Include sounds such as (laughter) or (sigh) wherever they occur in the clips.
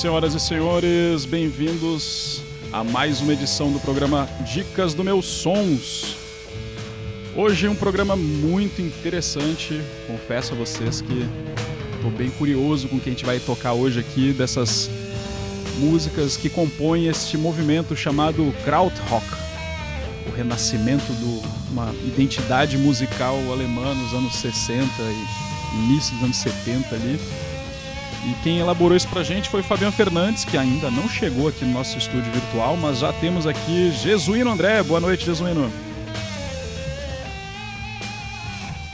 Senhoras e senhores, bem-vindos a mais uma edição do programa Dicas do Meus Sons. Hoje um programa muito interessante, confesso a vocês que estou bem curioso com o que a gente vai tocar hoje aqui, dessas músicas que compõem este movimento chamado Krautrock, o renascimento de uma identidade musical alemã nos anos 60 e início dos anos 70 ali. E quem elaborou isso pra gente foi o Fabiano Fernandes, que ainda não chegou aqui no nosso estúdio virtual, mas já temos aqui Jesuíno André. Boa noite, Jesuíno.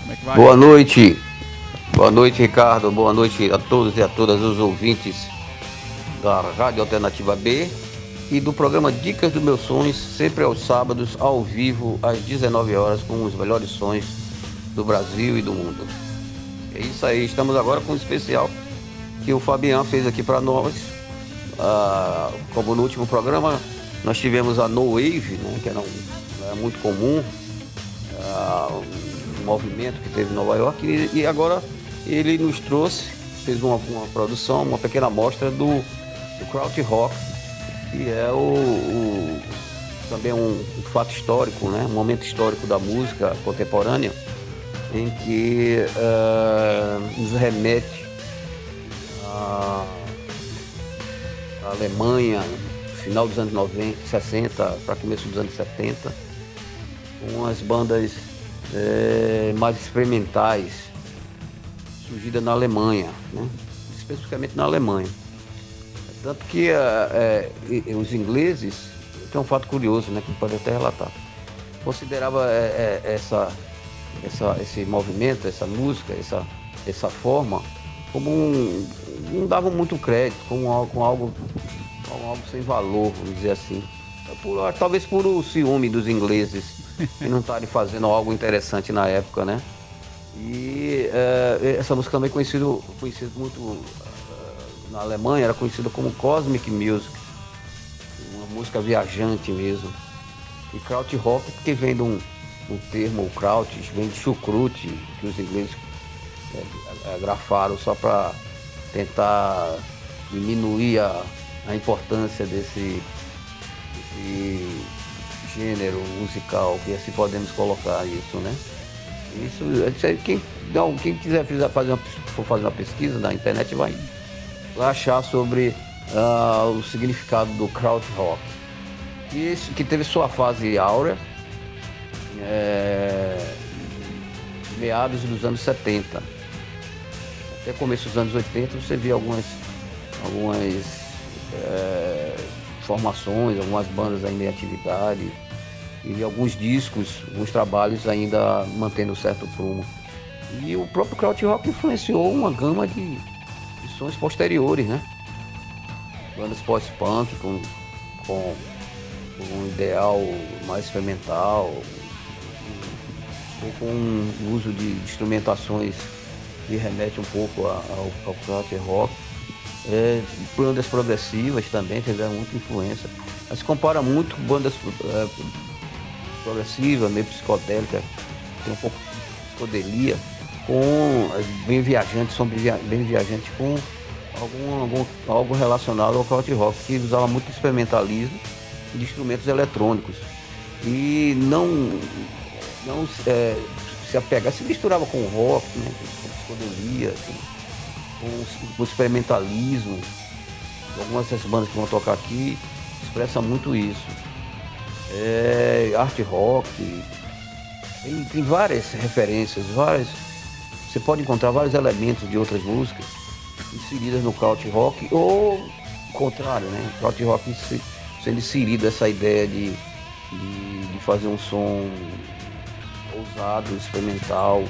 Como é que vai? Boa noite. Boa noite, Ricardo. Boa noite a todos e a todas os ouvintes da Rádio Alternativa B e do programa Dicas dos Meus Sonhos, sempre aos sábados, ao vivo, às 19 horas, com os melhores sons do Brasil e do mundo. É isso aí, estamos agora com um especial que o Fabian fez aqui para nós. Ah, como no último programa, nós tivemos a No Wave, né, que era um, é muito comum, ah, um movimento que teve em Nova York, e, e agora ele nos trouxe, fez uma, uma, produção, uma pequena amostra do, do Kraut Rock, que é o, o também um, um, fato histórico, né, um momento histórico da música contemporânea, em que uh, nos remete a, Alemanha, final dos anos 90, 60 para começo dos anos 70, umas bandas é, mais experimentais surgidas na Alemanha, né? especificamente na Alemanha. Tanto que é, é, os ingleses, tem um fato curioso né, que pode até relatar, considerava é, é, essa, essa, esse movimento, essa música, essa, essa forma como um, não davam muito crédito, como algo, como algo, como algo sem valor, vamos dizer assim. Por, talvez por o ciúme dos ingleses e não estarem fazendo algo interessante na época, né? E é, essa música também é conhecida, conhecida muito uh, na Alemanha, era conhecida como Cosmic Music, uma música viajante mesmo. E Krautrock, que vem de um, um termo, o Kraut, vem de chucrute, que os ingleses é, é, grafaram só para tentar diminuir a, a importância desse, desse, gênero musical, que assim podemos colocar isso, né? Isso, quem, não, quem quiser fazer uma, for fazer uma pesquisa na internet vai, achar sobre uh, o significado do krautrock, que, que teve sua fase áurea, é, meados dos anos 70 até começo dos anos 80 você vê algumas, algumas é, formações, algumas bandas ainda em atividade e alguns discos, alguns trabalhos ainda mantendo certo prumo. E o próprio krautrock influenciou uma gama de, de sons posteriores, né? Bandas pós-punk com, com, um ideal mais experimental, ou com um uso de instrumentações que remete um pouco ao, ao Kraut Rock. É, bandas progressivas também tiveram muita influência. Mas se compara muito com bandas é, progressivas, meio psicodélica, tem um pouco de psicodelia, com bem viajantes, são bem viajantes com algum, algum, algo relacionado ao Kraut Rock, que usava muito experimentalismo de instrumentos eletrônicos. E não, não é, se apegar, se misturava com rock, né? Psicodelia, assim, com, com experimentalismo. Algumas dessas bandas que vão tocar aqui expressam muito isso. É, art rock, tem, tem várias referências, várias. Você pode encontrar vários elementos de outras músicas inseridas no couch rock, ou o contrário, né? Couch rock sendo inserido essa ideia de, de, de fazer um som ousado, experimental,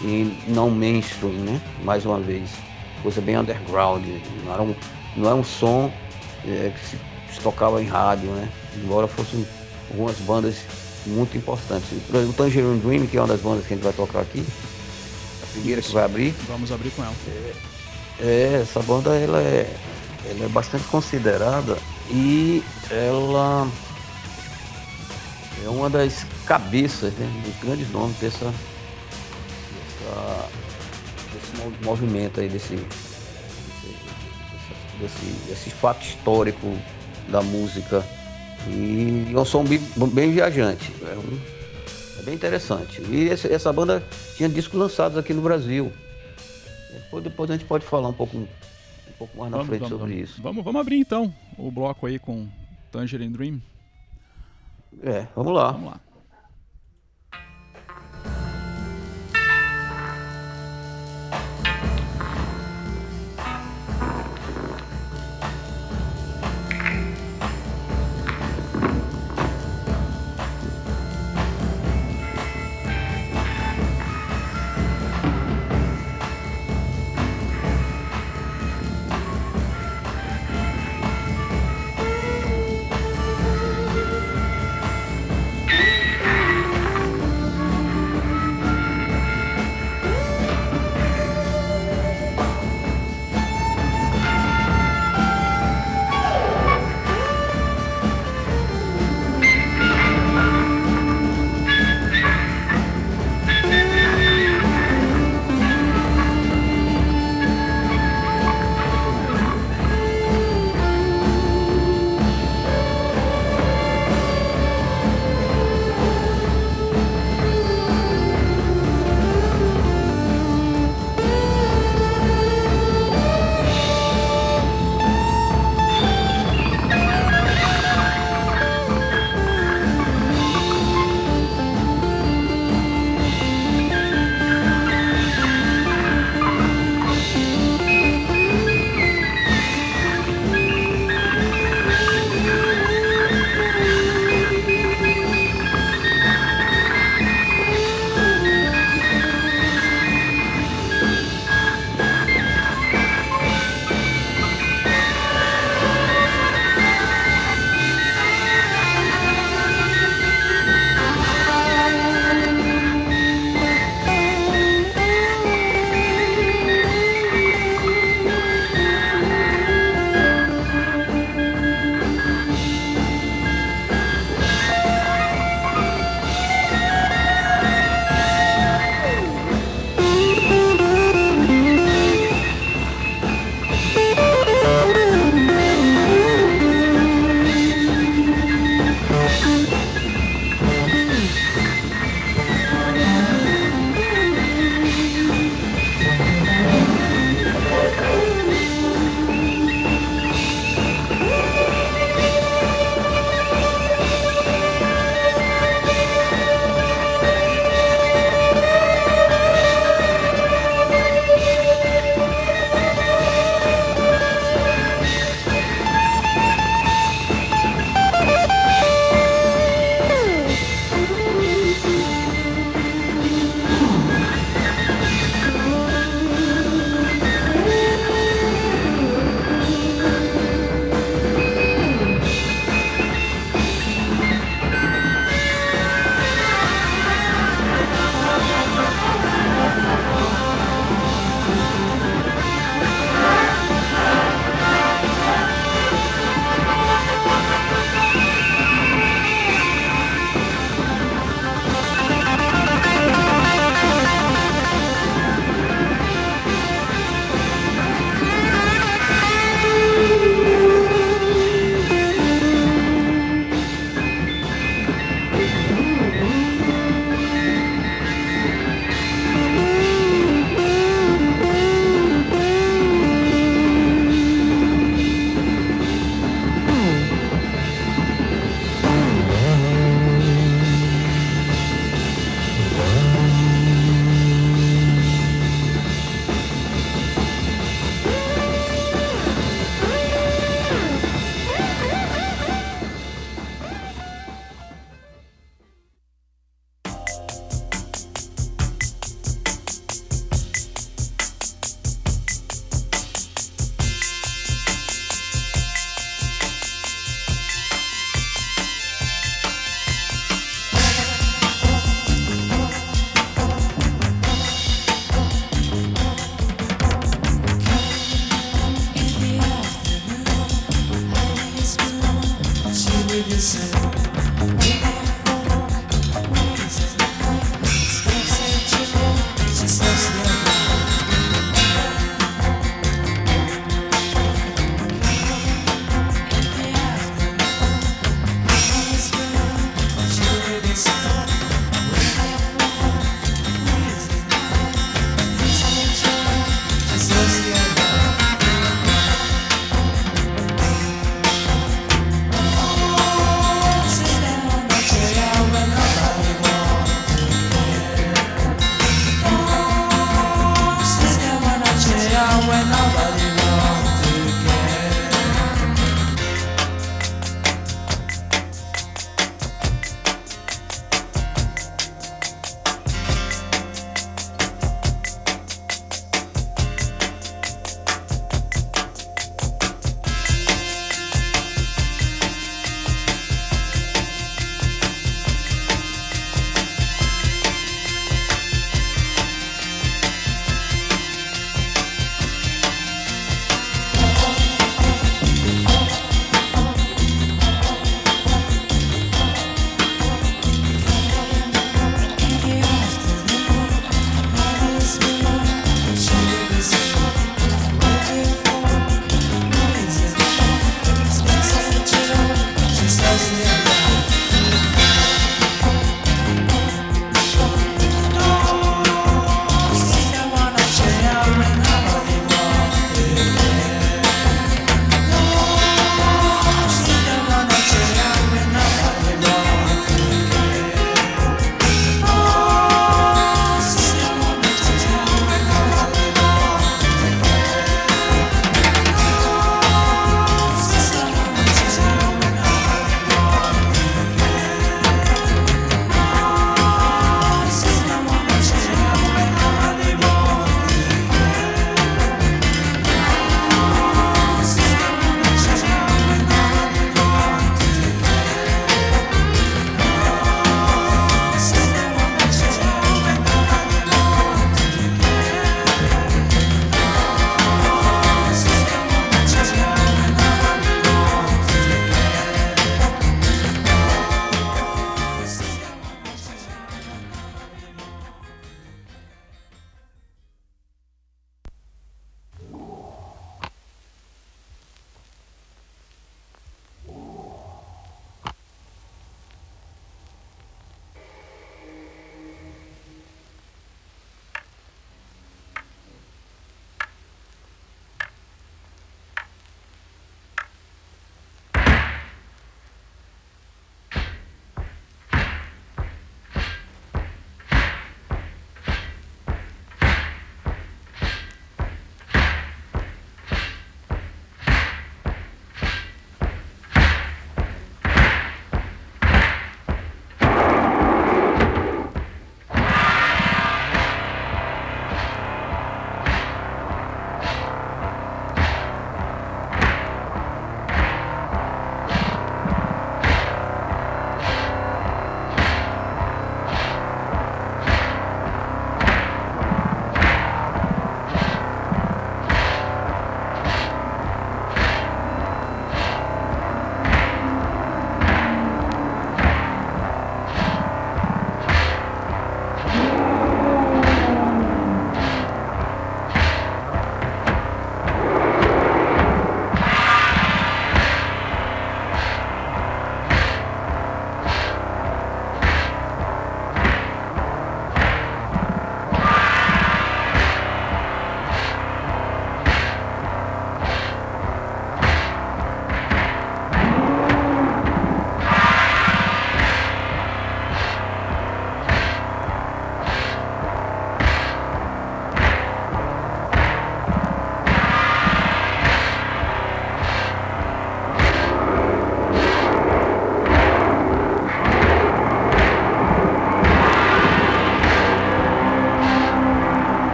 e não mainstream, né? Mais uma vez, coisa bem underground, não era um, não era um som é, que se, se, tocava em rádio, né? Embora fossem algumas bandas muito importantes. Por exemplo, o Tangerine Dream, que é uma das bandas que a gente vai tocar aqui, a primeira Isso. que vai abrir. Vamos abrir com ela. É, é, essa banda ela é, ela é bastante considerada e ela é uma das cabeças, né, dos grandes nomes dessa, desse movimento aí, desse, desse esse, esse fato histórico da música. E é um som bem, bem viajante. É, um, é, bem interessante. E esse, essa banda tinha discos lançados aqui no Brasil. Depois, depois a gente pode falar um pouco, um pouco mais na vamos, frente vamos, sobre vamos. isso. Vamos, vamos abrir então o bloco aí com Tangerine Dream. É, vamos lá. Vamos lá.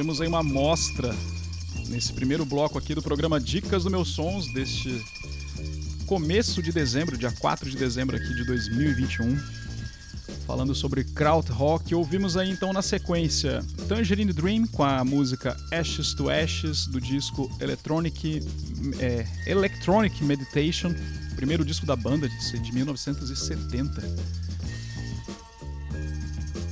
Tivemos aí uma amostra nesse primeiro bloco aqui do programa Dicas do Meus Sons, deste começo de dezembro, dia 4 de dezembro aqui de 2021, falando sobre krautrock. Ouvimos aí então na sequência Tangerine Dream com a música Ashes to Ashes do disco Electronic, é, Electronic Meditation, primeiro disco da banda de, de 1970.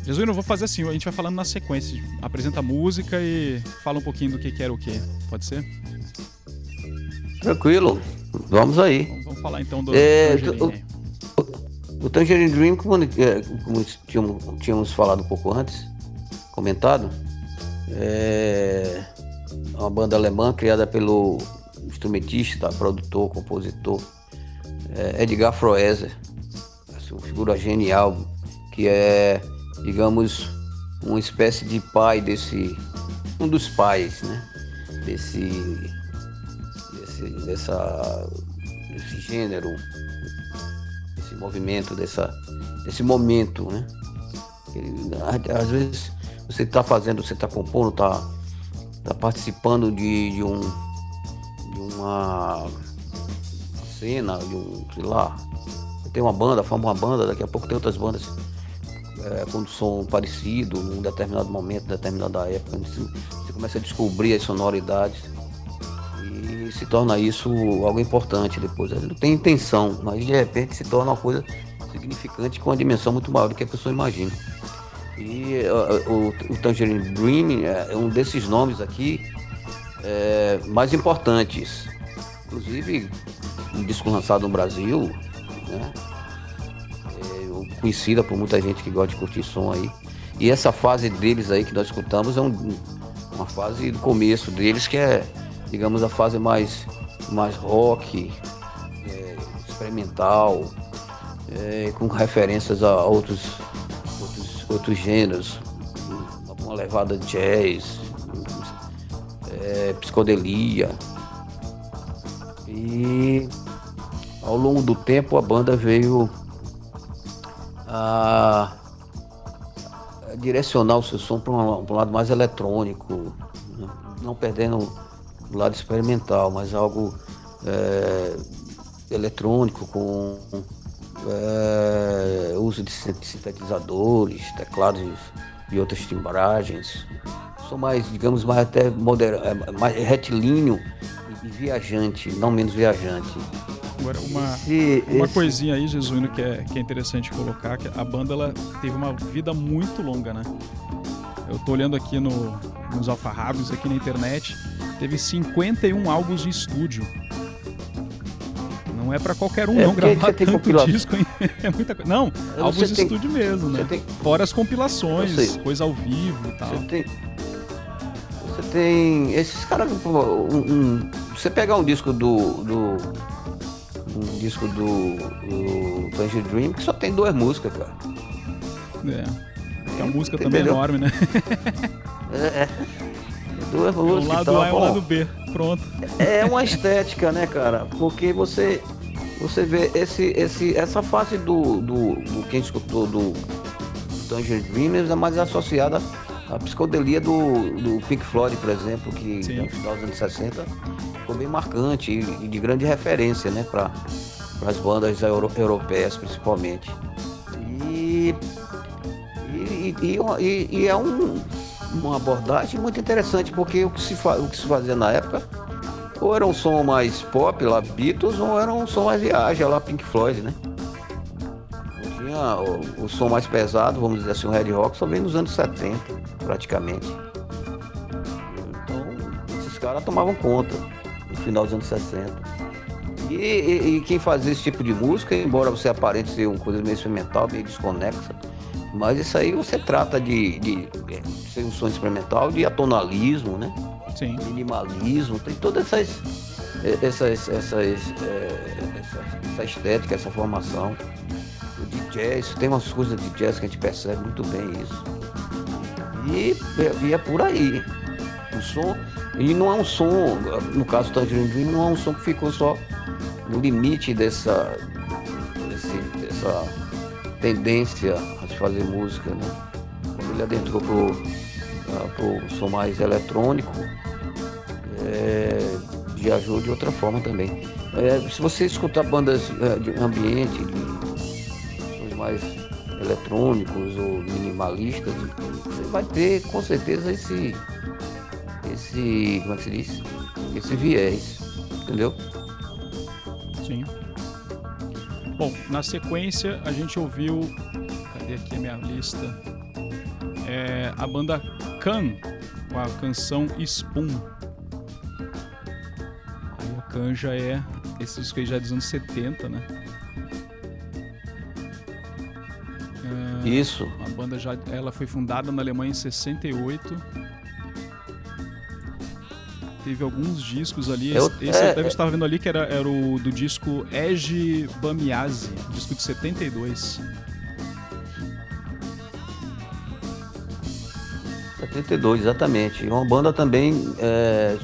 Jesuíno, eu vou fazer assim, a gente vai falando na sequência, apresenta a música e fala um pouquinho do que, que era o que, pode ser? Tranquilo, vamos aí. Vamos, vamos falar então do é, Tangerine. O, o Tangerine Dream, como, é, como tínhamos, tínhamos, falado um pouco antes, comentado, é uma banda alemã criada pelo instrumentista, produtor, compositor é Edgar Froeser, uma figura genial que é digamos, uma espécie de pai desse. um dos pais, né? Desse. desse dessa, desse gênero, desse movimento, dessa, desse momento, né? Às vezes você está fazendo, você está compondo, está tá participando de, de, um, de uma cena, de um, sei lá, tem uma banda, forma uma banda, daqui a pouco tem outras bandas é, com um som parecido, num determinado momento, determinada época, você, você começa a descobrir as sonoridades e se torna isso algo importante depois. Não tem intenção, mas de repente se torna uma coisa significante com uma dimensão muito maior do que a pessoa imagina. E uh, o, o Tangerine Dream é um desses nomes aqui é, mais importantes. Inclusive, um disco lançado no Brasil, né? Conhecida por muita gente que gosta de curtir som aí. E essa fase deles aí que nós escutamos é um, uma fase do começo deles que é, digamos, a fase mais, mais rock, é, experimental, é, com referências a outros, outros, outros gêneros, uma levada jazz, é, psicodelia. E ao longo do tempo a banda veio a, direcionar o seu som para um, um, lado mais eletrônico, né? não perdendo o lado experimental, mas algo é, eletrônico com é, uso de sintetizadores, teclados e outras timbragens. Sou mais, digamos, mais até moderno, é, mais retilíneo e viajante, não menos viajante. Agora, uma, esse, uma esse... coisinha aí, Jesuíno, que é, que é interessante colocar, que a banda ela teve uma vida muito longa, né? Eu tô olhando aqui no, nos alfarrábios, aqui na internet, teve 51 álbuns de estúdio. Não é para qualquer um é não gravar tanto compilado. disco, hein? (laughs) É muita coisa. Não, álbuns de estúdio mesmo, né? Tem... Fora as compilações, coisa ao vivo e tal. Você tem, você tem esses caras, um, um, você pegar um disco do, do um disco do, do Dream que só tem duas músicas, cara. É. a música Entendeu? também é enorme, né? é. é. Duas músicas. O lado A e o lado B. Pronto. É uma estética, né, cara? Porque você você vê esse, esse, essa fase do, do, do quem escutou do, Tangerine Dream é mais associada à psicodelia do, do Pink Floyd, por exemplo, que Sim. no final dos anos 60 ficou bem marcante e, de grande referência né, para as bandas euro, europeias principalmente. E, e, e, e é um, uma abordagem muito interessante, porque o que, se fa, o que se fazia na época ou era um som mais pop, lá Beatles, ou era um som mais viagem, lá Pink Floyd, né? Tinha o, o, som mais pesado, vamos dizer assim, o Red Rock, só vem nos anos 70, praticamente. Então, esses caras tomavam conta no final dos anos 60. E, e, e, quem fazia esse tipo de música, embora você aparente ser uma coisa meio experimental, meio desconexa, mas isso aí você trata de, de, de ser um som experimental, de atonalismo, né? Sim. Minimalismo, tem todas essas, essas, essas, é, essa, essa estética, essa formação. De jazz, tem umas coisas de jazz que a gente percebe muito bem isso. E, e é por aí. O som e não é um som, no caso do Tangerine Dream, não é um som que ficou só no limite dessa, desse, dessa tendência a se fazer música, né? Quando ele adentrou pro, para o som mais eletrônico, é, viajou de outra forma também. É, se você escutar bandas é, de ambiente, de sons mais eletrônicos ou minimalistas, você vai ter com certeza esse, esse, como é que se diz? Esse viés, entendeu? Sim. Bom, na sequência a gente ouviu, cadê aqui a minha lista? É, a banda Can com a canção Spoon. Aí a Can já é esse disco aí já é dos anos 70, né? Isso. A banda já ela foi fundada na Alemanha em 68 teve alguns discos ali. Eu, esse é, eu é, estava vendo ali que era, era o do disco Ege Bamiase, disco de 72. 72, exatamente. Uma banda também é,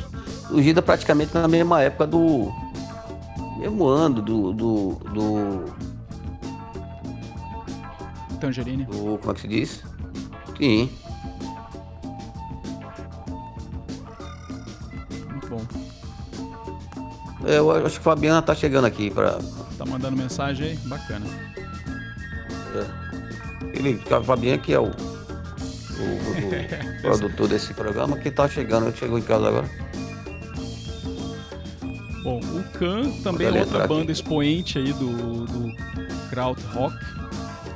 surgida praticamente na mesma época do. mesmo ano do. do, do Tangerine. Do, como é que se diz? Sim. Eu acho que a Fabiana tá chegando aqui para. Tá mandando mensagem aí? Bacana. É. Ele, a Fabiana que é o, o, o (laughs) produtor desse programa que tá chegando. Ele chegou em casa agora. Bom, o Khan também é outra banda aqui. expoente aí do, do Krautrock.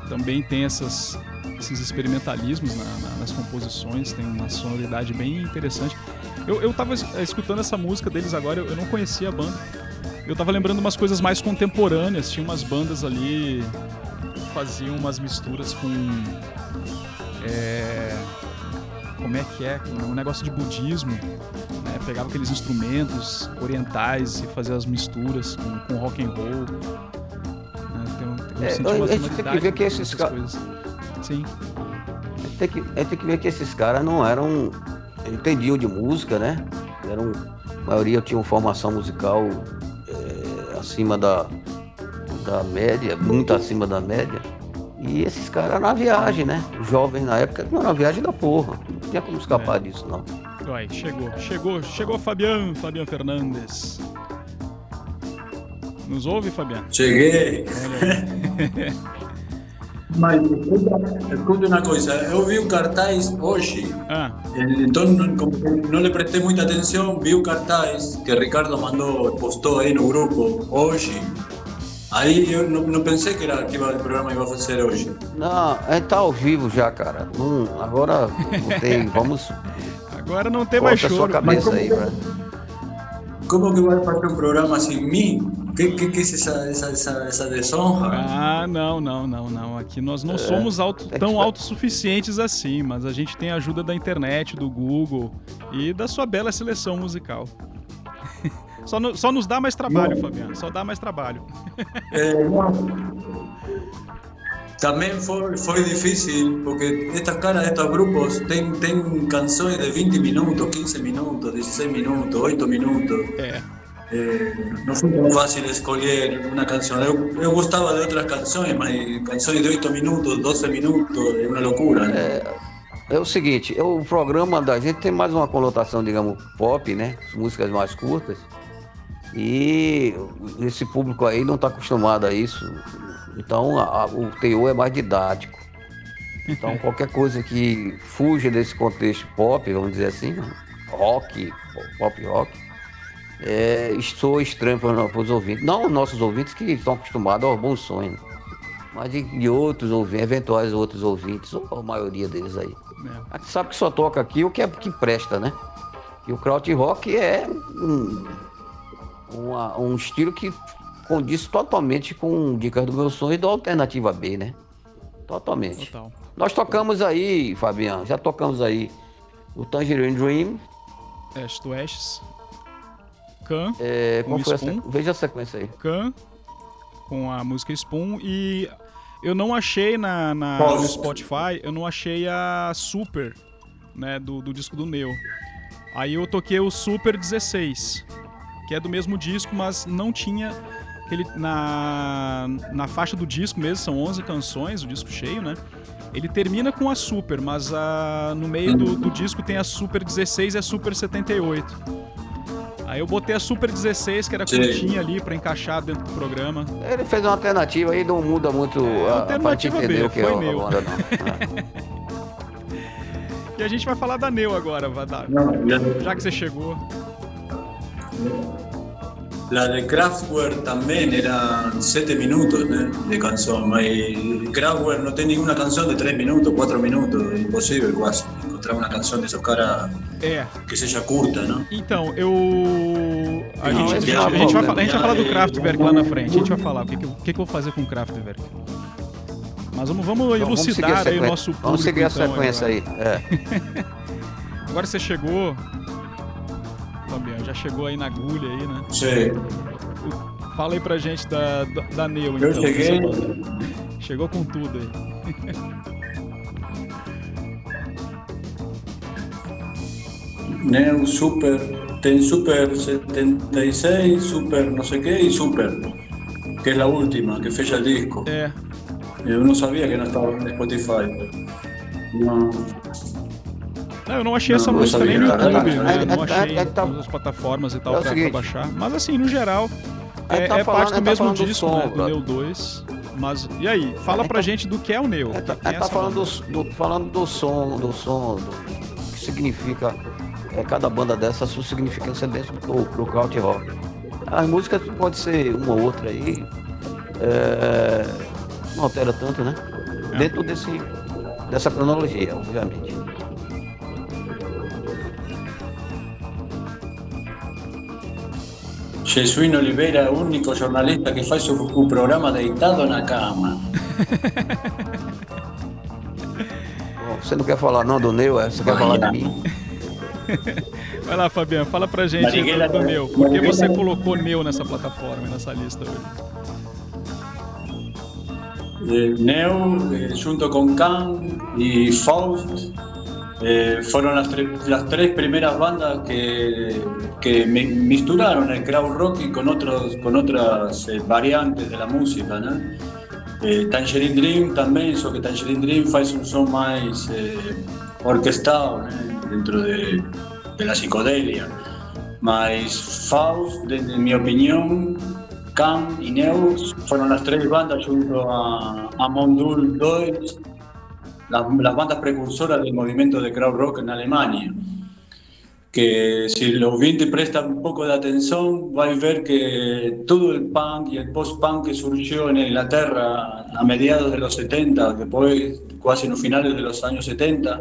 Também tem essas, esses experimentalismos na, na, nas composições, tem uma sonoridade bem interessante. Eu, eu tava escutando essa música deles agora, eu, eu não conhecia a banda. Eu tava lembrando umas coisas mais contemporâneas, tinha umas bandas ali que faziam umas misturas com. É, como é que é? Um negócio de budismo. Né? Pegava aqueles instrumentos orientais e fazia as misturas com, com rock and roll. É, a gente tem que ver que esses caras. Sim. A gente, tem que, a gente tem que ver que esses caras não eram entendiam de música, né? Eram, a maioria tinham formação musical é, acima da, da média, muito acima da média. E esses caras na viagem, né? Jovens na época não na viagem da porra. Não tinha como escapar é. disso, não. Uai, chegou, chegou, chegou Fabiano, Fabiano Fernandes. Nos ouve, Fabiano? Cheguei. (laughs) Mas escuta uma coisa, eu vi o cartaz hoje, ah. então como não lhe prestei muita atenção, vi o cartaz que Ricardo mandou, postou aí no grupo hoje. Aí eu não, não pensei que, era, que o programa ia fazer hoje. Não, é tá ao vivo já, cara. Hum, agora não tem, (laughs) vamos. Agora não tem mais choro. sua cabeça aí, velho. Como que vai fazer um programa sem mim? Que, que, que é essa, essa, essa, essa desonra? Ah, não, não, não, não. Aqui nós não é, somos auto, tão autossuficientes assim, mas a gente tem a ajuda da internet, do Google e da sua bela seleção musical. (laughs) Só, no, só nos dá mais trabalho, não. Fabiano. Só dá mais trabalho. É, também foi, foi difícil, porque estas caras, estes grupos, têm, têm canções de 20 minutos, 15 minutos, 16 minutos, 8 minutos. É. É, não foi tão fácil escolher uma canção. Eu, eu gostava de outras canções, mas canções de 8 minutos, 12 minutos, é uma loucura. Né? É, é o seguinte, o programa da gente tem mais uma conotação, digamos, pop, né? Músicas mais curtas. E esse público aí não está acostumado a isso. Então a, o teor é mais didático. Então (laughs) qualquer coisa que fuja desse contexto pop, vamos dizer assim, rock, pop rock, é, estou estranho para os ouvintes. Não nossos ouvintes que estão acostumados aos bons sonhos, mas de, de outros ouvintes, eventuais outros ouvintes, ou a maioria deles aí. É. A gente sabe que só toca aqui o que é que presta, né? E o kraut rock é um, uma, um estilo que condiz totalmente com Dicas do Meu Sonho e da Alternativa B, né? Totalmente. Total. Nós tocamos aí, Fabiano, já tocamos aí o Tangerine Dream. Est West. Can. É, com Spoon. A Veja a sequência aí. Can, com a música Spoon. E eu não achei na, na no Spotify, eu não achei a Super, né, do, do disco do Neo. Aí eu toquei o Super 16, que é do mesmo disco, mas não tinha ele, na, na faixa do disco mesmo, são 11 canções, o disco cheio, né? Ele termina com a Super, mas a, no meio do, do disco tem a Super 16 e a Super 78. Aí eu botei a Super 16, que era Sim. curtinha ali para encaixar dentro do programa. Ele fez uma alternativa aí, não muda muito é, a, alternativa B, o que foi é. Banda, (laughs) e a gente vai falar da Neu agora, Vadar. Já que você chegou. La de Kraftwerk también eran 7 minutos ¿eh? de canción. Kraftwerk no tiene ninguna canción de 3 minutos, 4 minutos. É impossível quase encontrar uma canção desse cara é. que seja curta, não? Então, eu. A, não, gente, a, gente, vai, a gente vai falar do Kraftwerk lá na frente. A gente vai falar o que, que, eu, que, que eu vou fazer com o Kraftwerk. Mas vamos, vamos elucidar vamos aí o nosso público. Vamos seguir a então, sequência aí. É. (laughs) Agora você chegou? Já chegou aí na agulha aí, né? Sim. Fala aí pra gente da, da, da Neo, Eu então. cheguei. Chegou com tudo aí. Neo Super, tem Super 76, Super no sé qué y Super, que es la última, que fecha el disco. É. Eu não sabia que não estava no Spotify. Não. Não, eu não achei não, essa não música nem no YouTube, né? Não achei nas plataformas e tal é pra, pra, baixar. Mas assim, no geral, é, tá é falando, parte do tá mesmo disco, do som, né? Do Neo 2. Mas, e aí, fala pra gente do que é o Neo. É, tá, é tá falando do, do, falando do som, do som, do que significa é, cada banda dessa, a sua significância dentro do, Kraut Rock. As músicas pode ser uma ou outra aí, é, não altera tanto, né? É. Dentro desse, dessa cronologia, obviamente. Jesuíno Oliveira, único jornalista que faz su, programa deitado na cama. você não quer falar não do Neu, é? Você quer falar de mim? Vai lá, Fabiano, fala pra gente Marighella, do, do Neu. Por que você colocou Neu nessa plataforma, nessa lista hoje? Eh, Neu, eh, junto com Khan e Faust, Eh, fueron las, las, tres primeras bandas que, que misturaron el crowd rock con, otros, con otras eh, variantes de la música. ¿no? Eh, Tangerine Dream también, eso que Tangerine Dream faz un son más orquestado dentro de, de, la psicodelia. Mas Faust, en mi opinión, Cam y Neus fueron las tres bandas junto a, a Mondul 2 las, bandas precursoras del movimiento de crowd rock en Alemania. Que si los oyentes prestan un poco de atención, va a ver que todo el punk y el post-punk que surgió en Inglaterra a mediados de los 70, después casi en los finales de los años 70,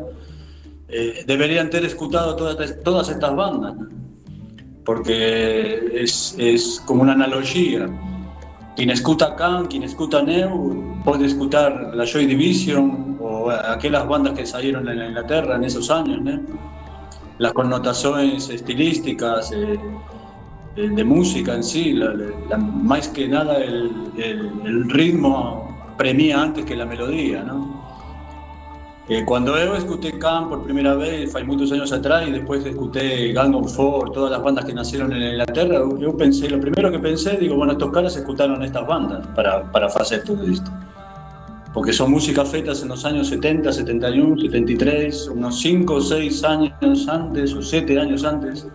eh, deberían tener escuchado todas, todas estas bandas, porque es, es como una analogía quien escuta Khan, quien escuta Neu, puede escuchar la Joy Division o aquellas bandas que salieron en Inglaterra en esos años, las connotaciones estilísticas eh, de música en sí, más que nada el, el, ritmo premia antes que la melodía. ¿no? Eh, cuando yo escuché Camp por primera vez, fue muchos años atrás, y después escuché Gang of Four, todas las bandas que nacieron en Inglaterra, yo pensé, lo primero que pensé, digo, bueno, estos caras escucharon estas bandas para, para hacer todo esto. Porque son músicas feitas en los años 70, 71, 73, unos 5 o 6 años antes, o 7 años antes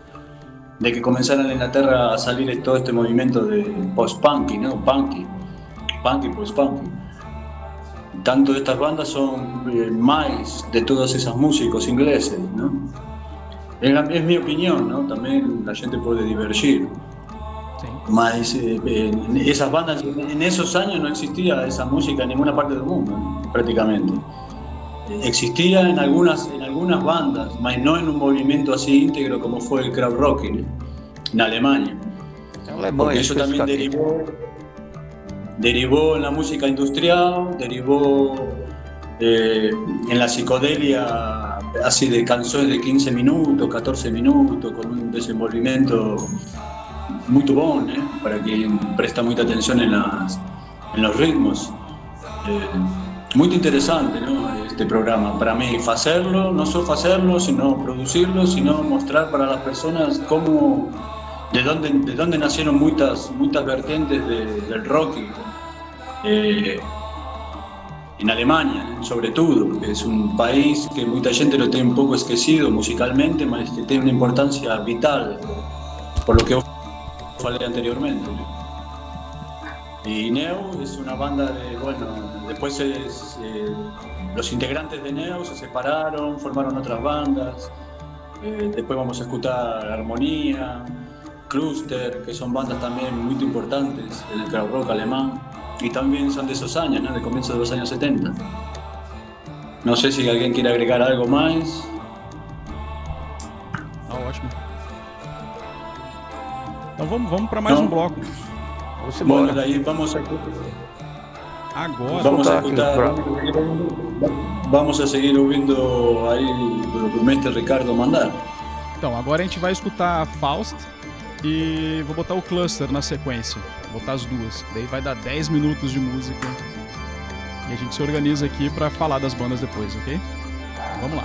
de que comenzara en Inglaterra a salir todo este movimiento de post-punky, ¿no? Punky, punky, post-punky tanto de estas bandas son eh, más de todos esos músicos ingleses, ¿no? Es, mi opinión, ¿no? También la gente puede divergir. Más, eh, en esas bandas, en esos años no existía esa música en ninguna parte del mundo, prácticamente. Existía en algunas, en algunas bandas, mas no en un movimiento así íntegro como fue el crowd rocking en Alemania. Porque eso también derivó derivó en la música industrial, derivó eh, en la psicodelia así de canciones de 15 minutos, 14 minutos, con un desenvolvimiento muy bueno, ¿eh? para quien presta mucha atención en, las, en los ritmos. Eh, muy interesante ¿no? este programa para mí, hacerlo, no solo hacerlo, sino producirlo, sino mostrar para las personas cómo de dónde, de dónde nacieron muchas, muchas vertientes del rock eh, en Alemania, sobre todo, que es un país que mucha gente lo tiene un poco esquecido musicalmente, pero que tiene una importancia vital, por lo que falé anteriormente. Y Neo es una banda de, bueno, después es, los integrantes de Neo se separaron, formaron otras bandas, eh, después vamos a escuchar Armonía, Cluster, que son bandas también muy importantes en el crowd rock alemán, y también son de esos años, ¿no? de comienzo de los años 70. No sé si alguien quiere agregar algo más. Ótimo. Então vamos, vamos para mais Não. um bloco. Vamos Bom, daí vamos a... Agora. Vamos a escutar. Vamos a seguir ouvindo aí o mestre Ricardo mandar. Então, agora a gente vai escutar Faust e vou botar o Cluster na sequência. Vou botar as duas. Daí vai dar 10 minutos de música. E a gente se organiza aqui para falar das bandas depois, ok? Vamos lá.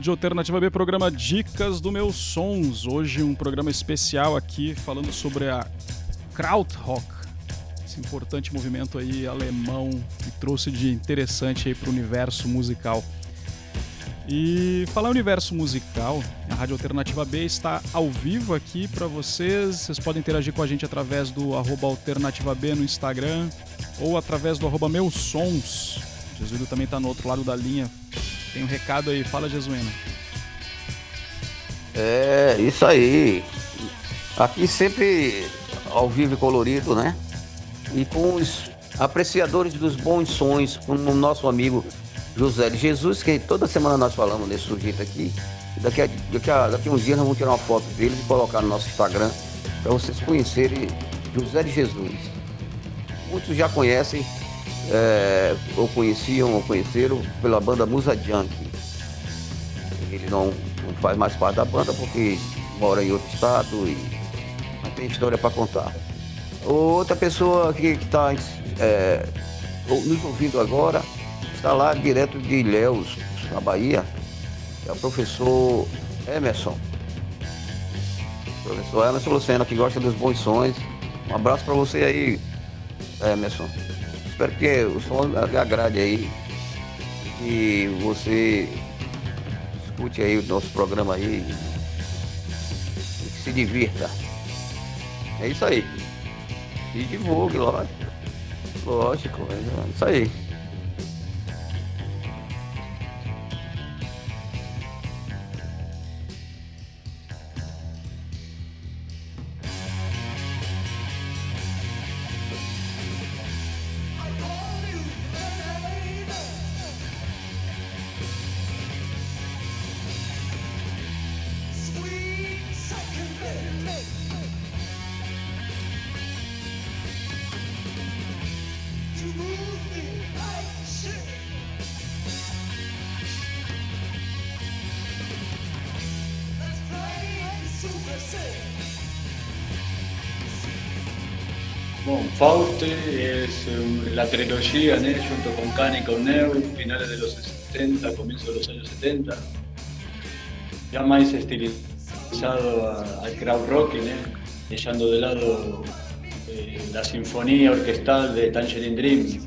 Rádio Alternativa B, programa Dicas do Meus Sons. Hoje um programa especial aqui falando sobre a Krautrock, esse importante movimento aí alemão que trouxe de interessante aí para o universo musical. E falar universo musical, a Rádio Alternativa B está ao vivo aqui para vocês. Vocês podem interagir com a gente através do arroba Alternativa B no Instagram ou através do arroba Meus Sons. Jesuíno também está no outro lado da linha tem um recado aí, fala Jesuíno. É, isso aí. Aqui sempre ao vivo e colorido, né? E com os apreciadores dos bons sons, com o nosso amigo José de Jesus, que toda semana nós falamos desse sujeito aqui. Daqui a, daqui a, daqui a uns dias nós vamos tirar uma foto dele e colocar no nosso Instagram para vocês conhecerem José de Jesus. Muitos já conhecem é, ou conheciam ou conheceram pela banda Musa Junk. Ele não, não, faz mais parte da banda porque mora em outro estado e não tem história para contar. Outra pessoa que está é, nos ouvindo agora está lá direto de Ilhéus, na Bahia, é o professor Emerson. Professor Emerson Lucena, que gosta dos bons sons. Um abraço para você aí, Emerson espero que o som agrade aí. E você escute aí o nosso programa aí e que se divirta. É isso aí. E divulgue, lógico. Lógico, é isso aí. Fauste es la trilogía ¿no? junto con Khan y con Neu, finales de los 70, comienzo de los años 70. Ya más estilizado al crowd rock, dejando de lado eh, la sinfonía orquestal de Tangerine Dream,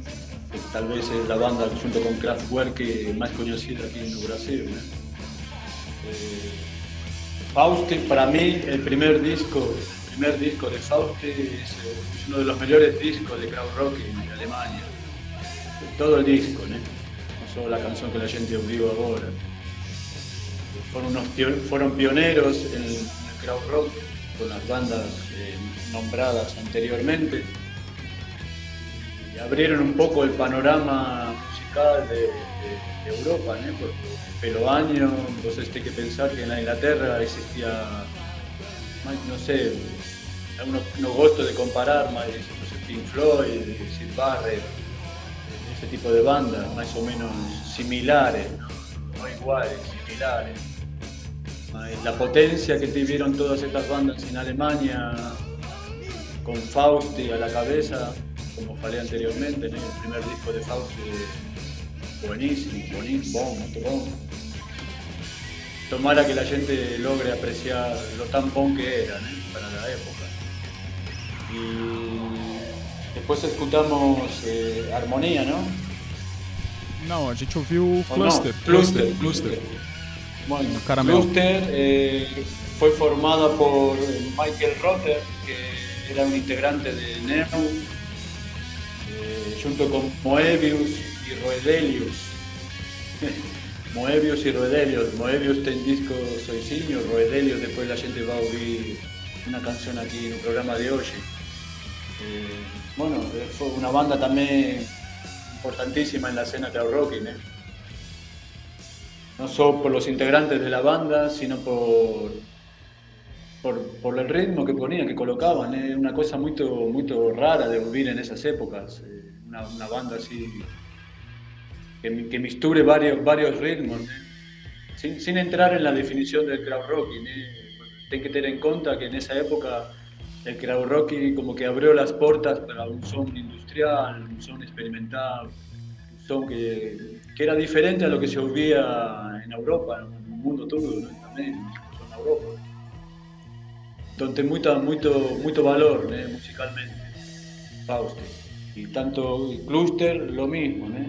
que tal vez es la banda junto con Kraftwerk más conocida aquí en Brasil. Eh, Fauste, para mí, el primer disco primer disco de Fauste es, uno de los mejores discos de crowd rock en Alemania. Todo el disco, ¿no? solo la canción que la gente ouviu ahora. Fueron, fueron pioneros en el crowd rock con las bandas eh, nombradas anteriormente y abrieron un poco el panorama musical de, Europa, ¿no? pelo año, vos tenés que pensar que en la Inglaterra existía, no sé, uno, uno gosto de comparar más Pink Floyd, Sid Barrett, ese tipo de bandas más o menos similares, no, iguales, similares. La potencia que tuvieron todas estas bandas en Alemania, con Fausti a la cabeza, como falé anteriormente, el primer disco de Fausti buenísimo, buenísimo, bon, Tomara que la gente logre apreciar lo tan bon que era para la época. E depois escutamos eh, Harmonia, não? Não, a gente ouviu Cluster. Não, Cluster. Cluster. Bueno, Cluster eh, foi formada por Michael Rother, que era um integrante de Neo, eh, junto com Moebius e (laughs) Roedelius. Moebius e Roedelius. Moebius tem disco soisinho, Roedelius depois a gente vai ouvir uma canção aqui no programa de hoje. Eh, bueno, fue una banda también importantísima en la escena crowd rocking, ¿eh? no solo por los integrantes de la banda, sino por, por, el ritmo que ponían, que colocaban. Es ¿eh? una cosa muy, muy rara de vivir en esas épocas. Una, banda así que, que, misture varios, varios ritmos, sin, sin, entrar en la definición del crowd rocking. Hay que tener en cuenta que en esa época el crowd rock como que abrió las puertas para un son industrial, un son experimental, un son que, era diferente a lo que se oía en Europa, mundo todo né? também, na Europa. Então tem muita, muito, muito valor né? musicalmente, Fausto. E tanto Cluster, lo mismo, né?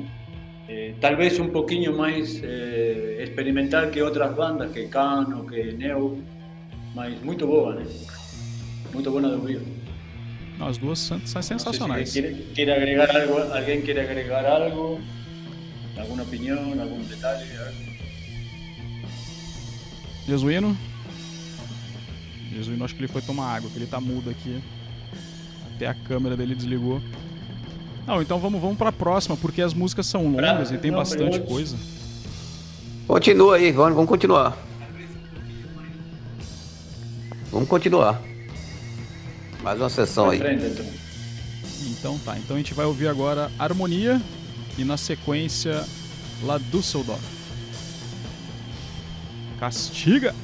Eh, tal vez un poquito más eh, experimental que otras bandas, que Cano, que Neo, mas muito boa, né? Muito boa de ouvir. As duas são sensacionais. Se quer, quer agregar algo, alguém quer agregar algo, alguma opinião, algum detalhe? Jesuíno? Jesuíno, acho que ele foi tomar água, que ele tá mudo aqui. Até a câmera dele desligou. Não, então vamos, vamos pra próxima, porque as músicas são longas pra... e tem Não, bastante coisa. Continua aí, vamos, vamos continuar. Vamos continuar. Mais uma sessão aí. Então. tá, então a gente vai ouvir agora Harmonia e na sequência La Dusseldorf. Castiga!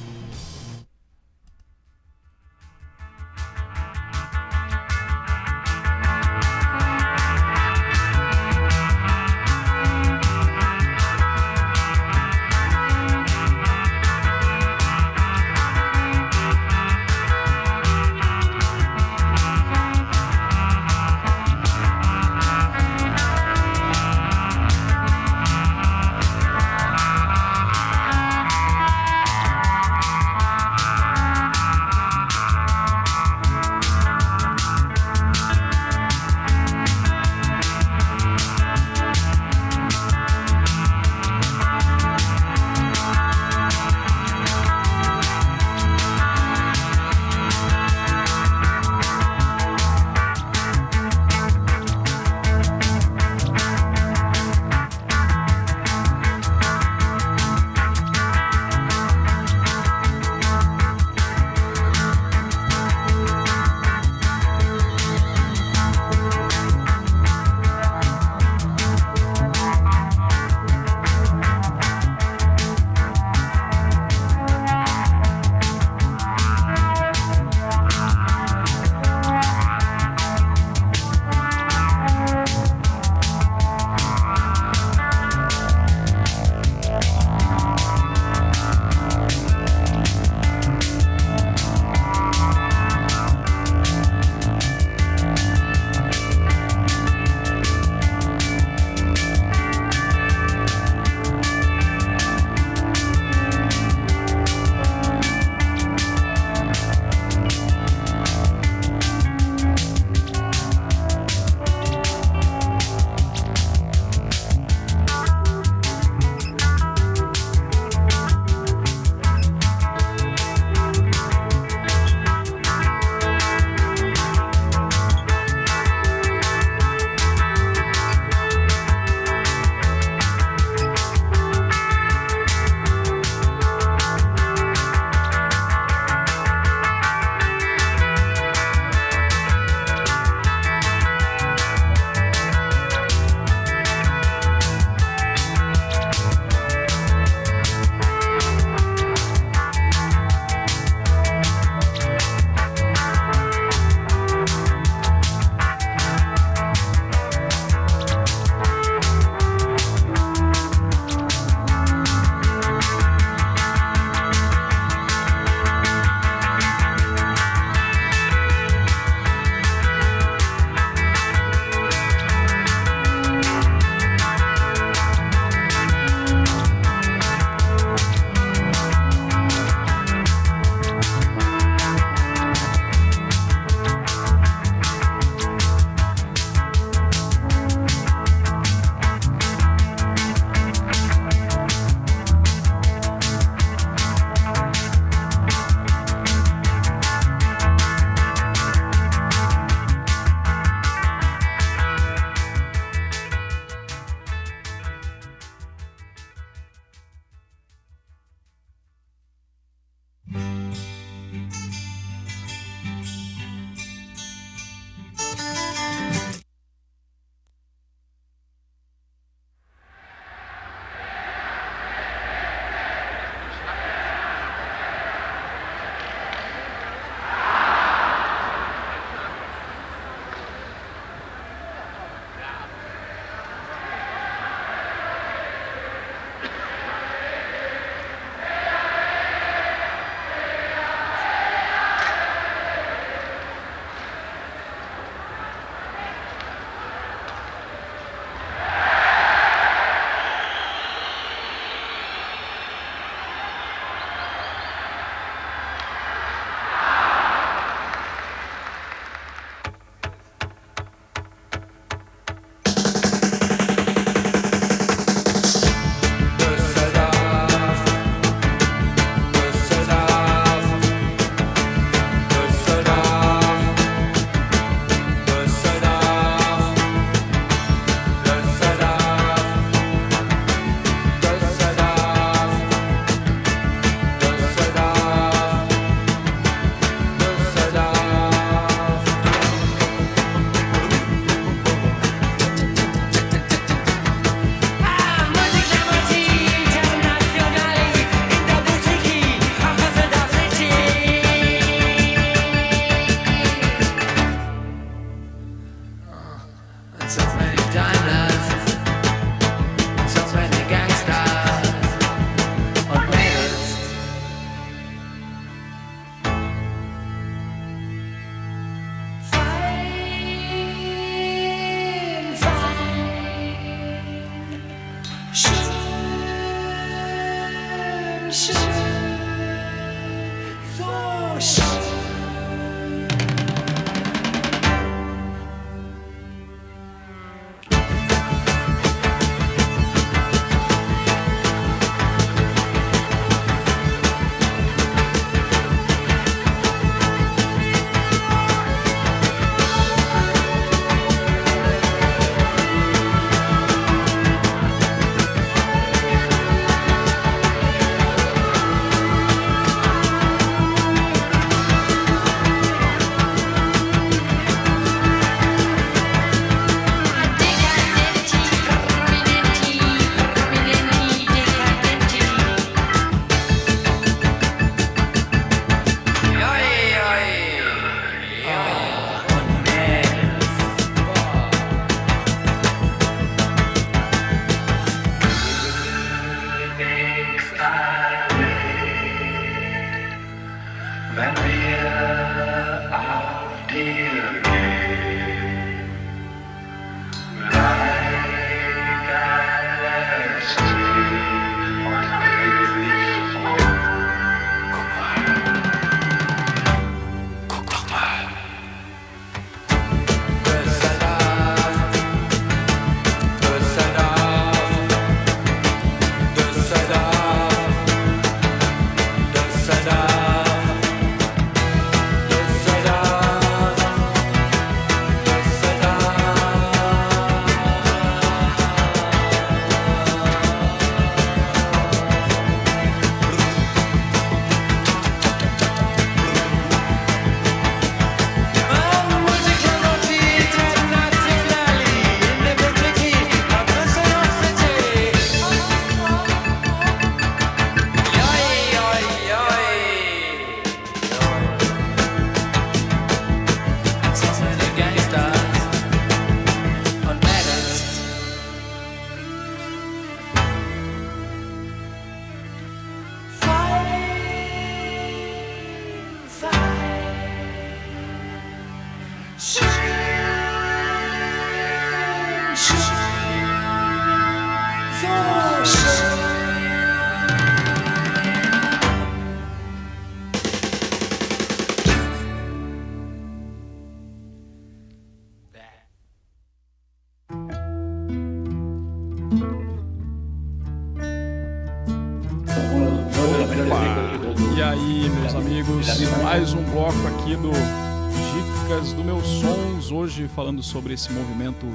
Aí, meus amigos, mais um bloco aqui do Dicas do Meus Sons. Hoje falando sobre esse movimento,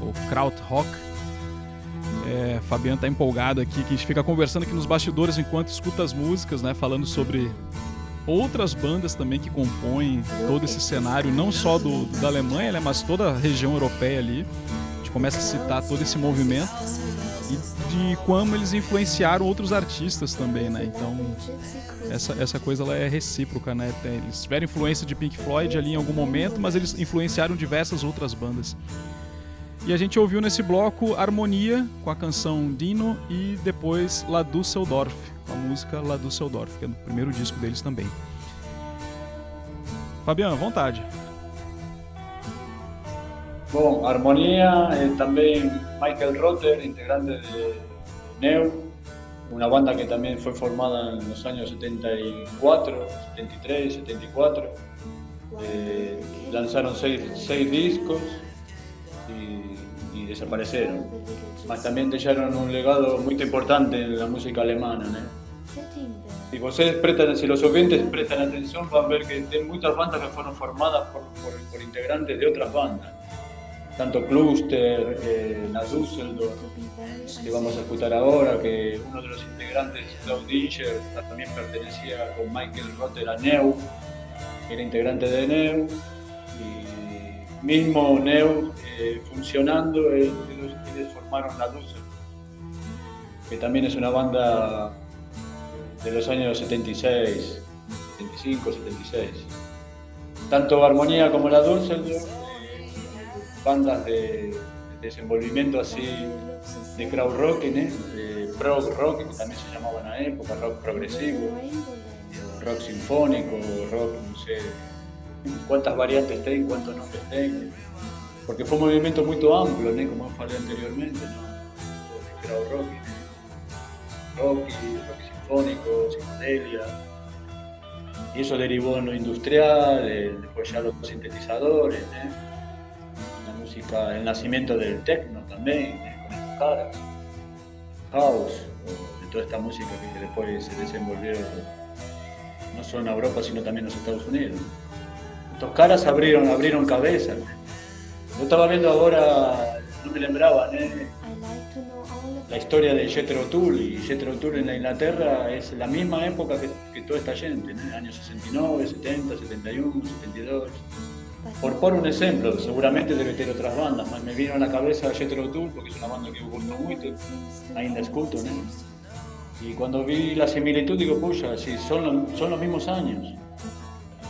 o Krautrock. É, Fabiano tá empolgado aqui, que a gente fica conversando aqui nos bastidores enquanto escuta as músicas, né? Falando sobre outras bandas também que compõem todo esse cenário, não só do, da Alemanha, né, mas toda a região europeia ali. A gente começa a citar todo esse movimento e de como eles influenciaram outros artistas também, né? Então, essa, essa coisa ela é recíproca, né? Eles tiveram influência de Pink Floyd ali em algum momento, mas eles influenciaram diversas outras bandas. E a gente ouviu nesse bloco Harmonia com a canção Dino e depois La Dusseldorf, com a música La Dusseldorf, que é o primeiro disco deles também. Fabiano, vontade. Bom, Armonía, eh, también Michael Rotter, integrante de Neu, una banda que también fue formada en los años 74, 73, 74. lanzaron seis, discos y, desaparecieron. Mas también dejaron un legado muy importante en la música alemana. Si ustedes prestan, si los oyentes prestan atención, van a ver que hay muchas bandas que fueron formadas por integrantes de otras bandas tanto Cluster, eh, la Dusseldorf, que vamos a escuchar ahora, que uno de los integrantes, Claude Dinger, también pertenecía con Michael Rotter a Neu, que era integrante de Neu, y mismo Neu eh, funcionando, ellos, formaron la Dusseldorf, que también es una banda de los años 76, 75, 76. Tanto Armonía como la Dusseldorf bandas de, desenvolvimiento así de crowd rock, ¿eh? prog rock, que también se llamaban a época, rock progresivo, rock sinfónico, rock, no sé cuántas variantes tienen, cuántos nombres tienen, porque fue un movimiento muy amplio, ¿no? como falei anteriormente, ¿no? de crowd rock, rock, rock sinfónico, psicodelia. Y eso derivó en lo industrial, eh, después ya los sintetizadores. ¿Eh? el nacimiento del techno también, con estos caras, house, de toda esta música que después se desenvolvió no solo en Europa sino también en los Estados Unidos. Estos caras abrieron, abrieron cabezas. Yo estaba viendo ahora, no me lembraba, la historia de Jethro Tull y Jethro Tull en la Inglaterra es la misma época que, toda esta gente, años 69, 70, 71, 72. Por por un ejemplo, seguramente debe tener otras bandas, me vino a la cabeza Jethro Tull porque es una banda que gusto mucho, ainda escuto, ¿no? Y cuando vi la similitud digo, pucha, si son, son los mismos años.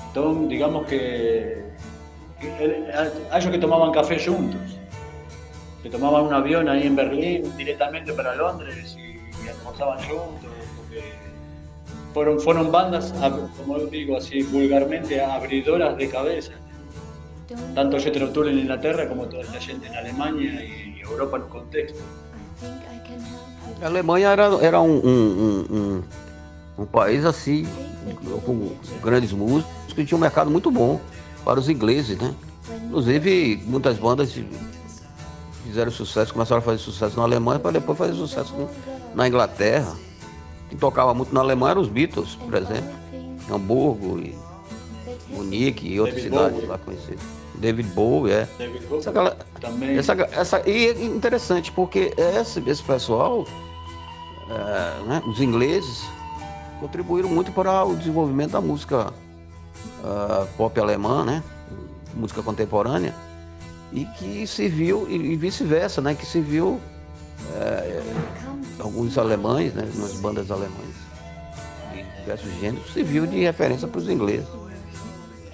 Entonces, digamos que, ellos que tomaban café juntos, que tomaban un avión ahí en Berlín directamente para Londres y, almorzaban juntos, porque fueron, fueron bandas, como digo así vulgarmente, abridoras de cabeza tanto Jethro Tull en Inglaterra como toda esta gente en Alemania y Europa no contexto. A Alemanha era, era um, um, um, um, país assim, com grandes músicos, que tinha um mercado muito bom para os ingleses, né? Inclusive, muitas bandas fizeram sucesso, começaram a fazer sucesso na Alemanha para depois fazer sucesso na Inglaterra. Quem tocava muito na Alemanha eram os Beatles, por exemplo, Hamburgo e Munique e outras David cidades Bowie. lá conhecidas. David Bowie, é. David Bowie essa, galera, também. Essa, essa, e é interessante, porque esse, esse pessoal, é, né, os ingleses, contribuíram muito para o desenvolvimento da música uh, pop alemã, né? Música contemporânea. E que se viu, e, vice-versa, né? Que se viu é, alguns alemães, né? Umas bandas alemãs de diversos gêneros, se viu de referência para os ingleses.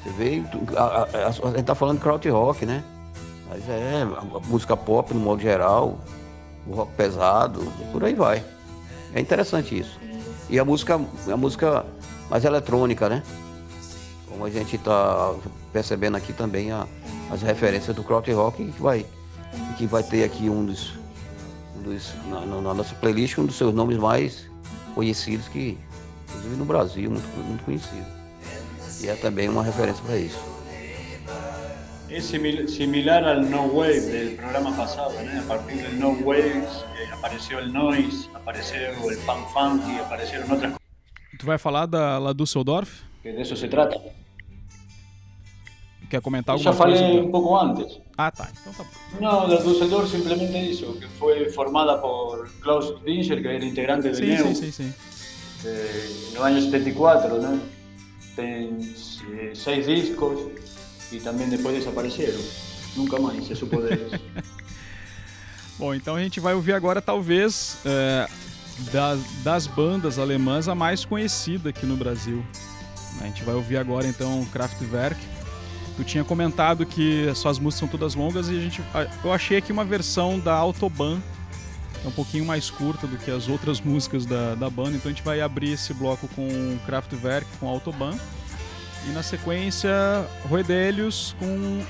Você vê, a, gente tá falando de crowd rock, né? Mas é a música pop no modo geral, o rock pesado, por aí vai. É interessante isso. E a música, a música mais eletrônica, né? Como a gente está percebendo aqui também a, as referências do crowd rock que vai, que vai ter aqui um dos, um dos na, na, nossa playlist um dos seus nomes mais conhecidos que inclusive no Brasil muito, muito conhecido. Y es también una referencia para eso. Es similar al No Wave del programa pasado, ¿no? A partir del No Wave eh, apareció el Noise, apareció el Punk Funky, aparecieron otras cosas. Tu vai falar da La Düsseldorf? Que de isso se trata. Quer comentar alguma coisa? Já falei um pouco antes. Ah, tá. Então tá bom. Não, la Düsseldorf simplesmente isso, que foi formada por Klaus Dinger, que era integrante sim, de Neu. Sim, sim, sim. Eh, no ano 74, né? Tem seis discos e também depois desapareceram. Nunca mais se supo. (laughs) Bom, então a gente vai ouvir agora, talvez, é, das, das bandas alemãs a mais conhecida aqui no Brasil. A gente vai ouvir agora, então, Kraftwerk. Tu tinha comentado que suas músicas são todas longas e a gente, eu achei aqui uma versão da Autobahn, é um pouquinho mais curta do que as outras músicas da, da banda, então a gente vai abrir esse bloco com Kraftwerk, com Autobahn. E na sequência, Roedelius com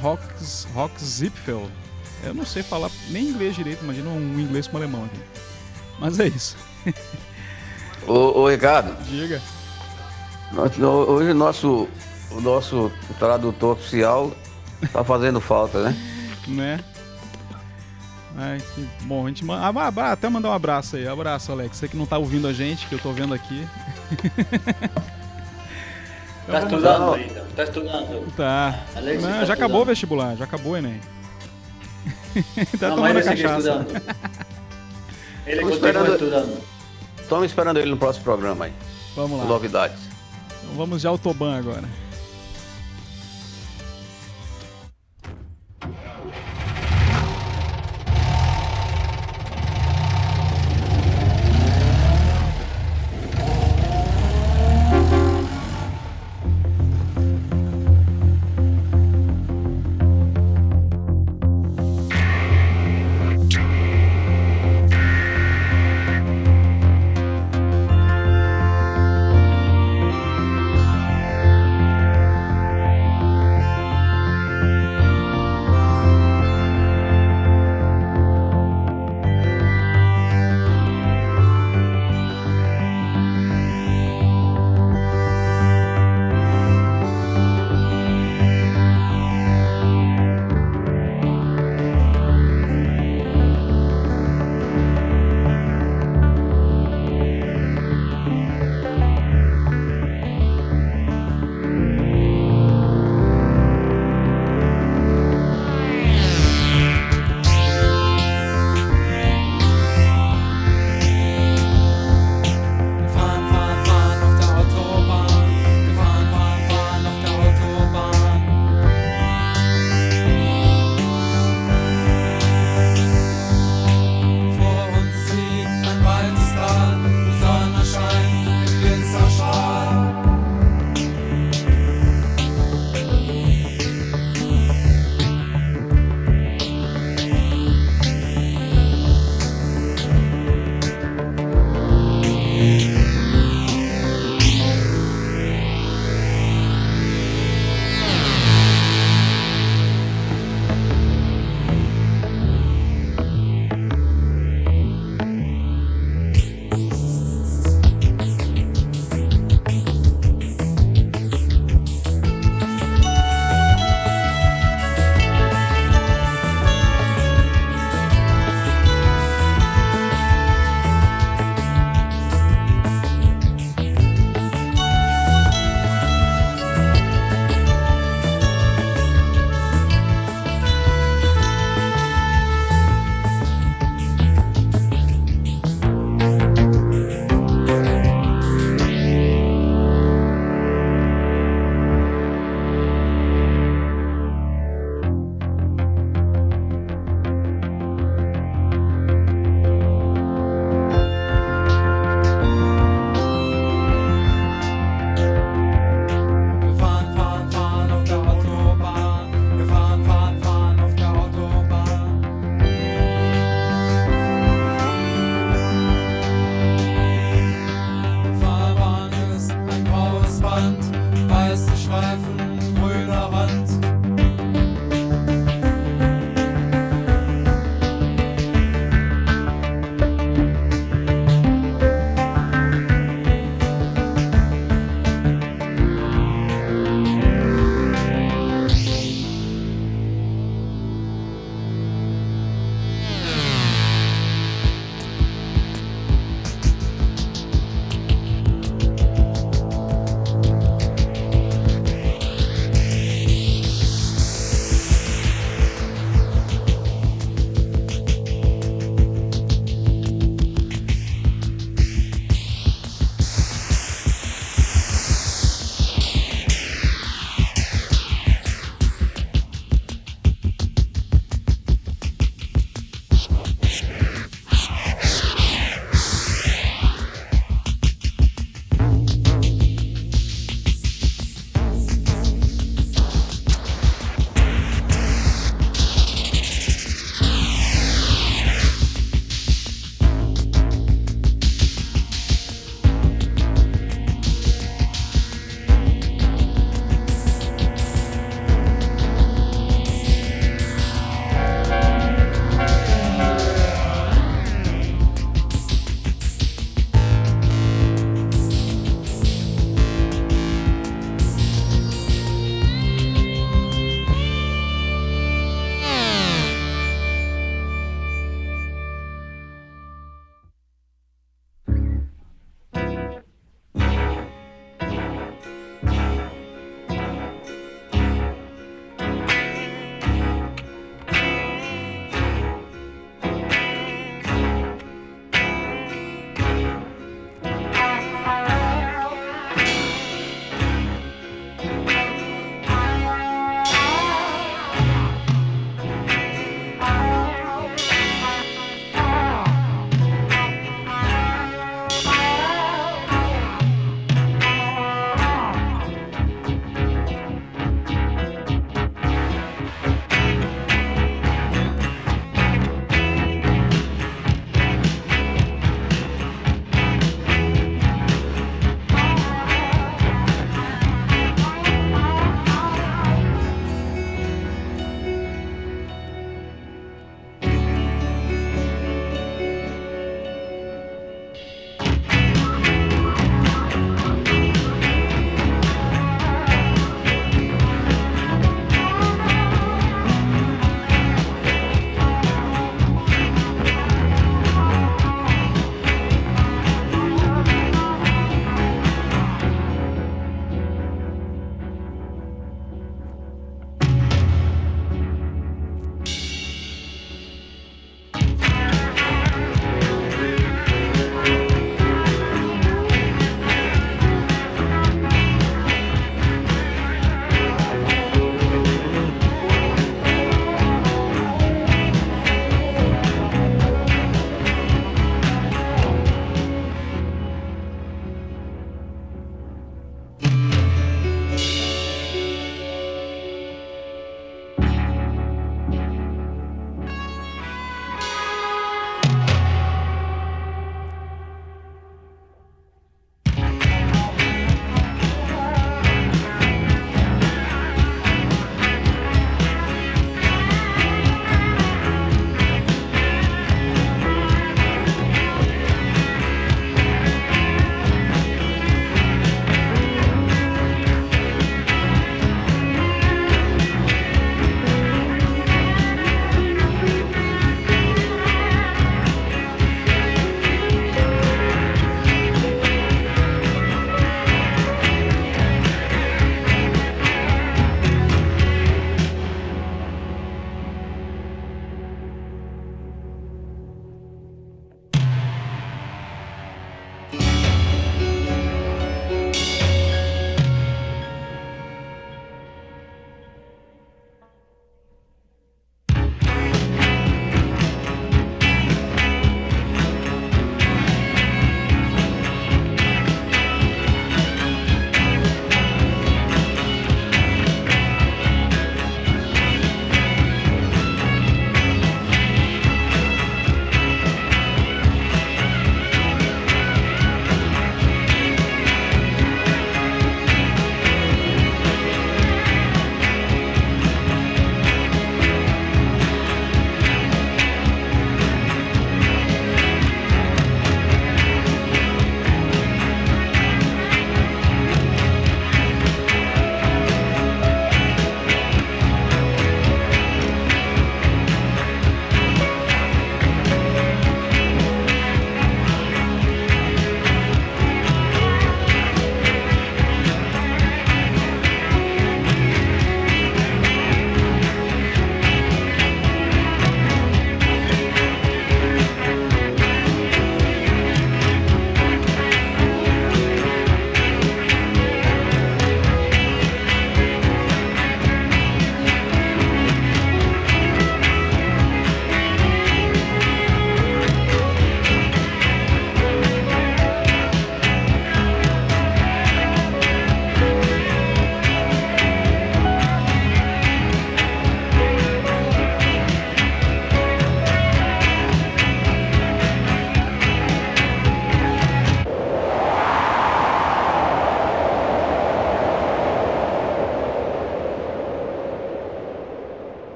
Rocks, Rocks Zipfel. Eu não sei falar nem inglês direito, imagina um inglês com um alemão aqui. Mas é isso. (laughs) ô, ô Ricardo. Diga. Hoje nosso, o nosso tradutor oficial tá fazendo falta, né? (laughs) né? Ai, que bom. A gente manda, ah, até mandar um abraço aí. Abraço, Alex. Você que não tá ouvindo a gente, que eu tô vendo aqui. (laughs) Tá estudando ainda, tá estudando. Tá. Alex, não, tá já estudando. acabou o vestibular, já acabou o Enem. (laughs) tá não, tomando cachaça. (laughs) ele continua esperando, estudando. Estamos esperando ele no próximo programa aí. Vamos lá. Novidades. Então vamos de Autobahn agora.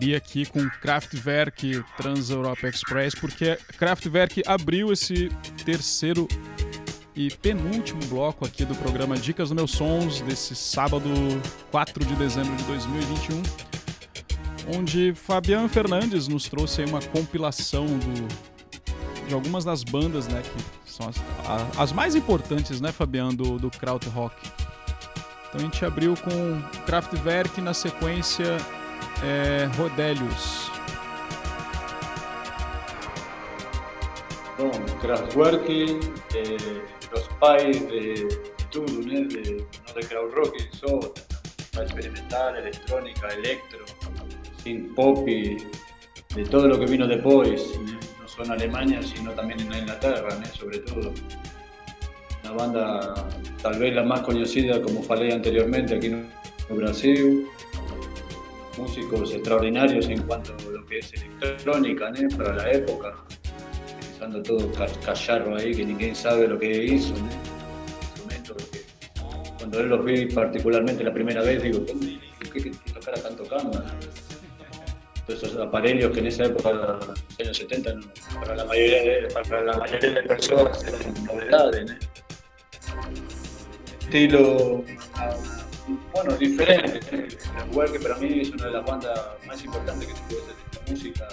Já abri aqui com Kraftwerk Trans Europa Express, porque Kraftwerk abriu esse terceiro e penúltimo bloco aqui do programa Dicas do Meus Sons, desse sábado 4 de dezembro de 2021, onde Fabiano Fernandes nos trouxe uma compilação do, de algumas das bandas, né, que são as, as mais importantes, né, Fabiano, do, do Krautrock. Então a gente abriu com Kraftwerk na sequência é, Rodelius. Bom, Kraftwerk, eh, los pais de tudo, né? De, no de krautrock, só para experimentar, electrónica, electro, synth pop y de todo lo que vino después, ¿no? no solo en Alemania, sino también en Inglaterra, ¿no? sobre todo. Una banda tal vez la más conocida, como falei anteriormente, aquí en Brasil. Músicos extraordinarios en cuanto a lo que es electrónica para la época. Utilizando todo callarro ahí que ninguém sabe lo que hizo. Que cuando él los vi particularmente la primera vez, digo, ¿qué, qué, qué tocara? ¿no? Todos esos aparelhos que en esa época, en los años 70, para la mayoría de, para la mayoría de personas eran novedades. ¿no? estilo bueno, diferente. Igual que para mí es una de las bandas más importantes que tuvo esta música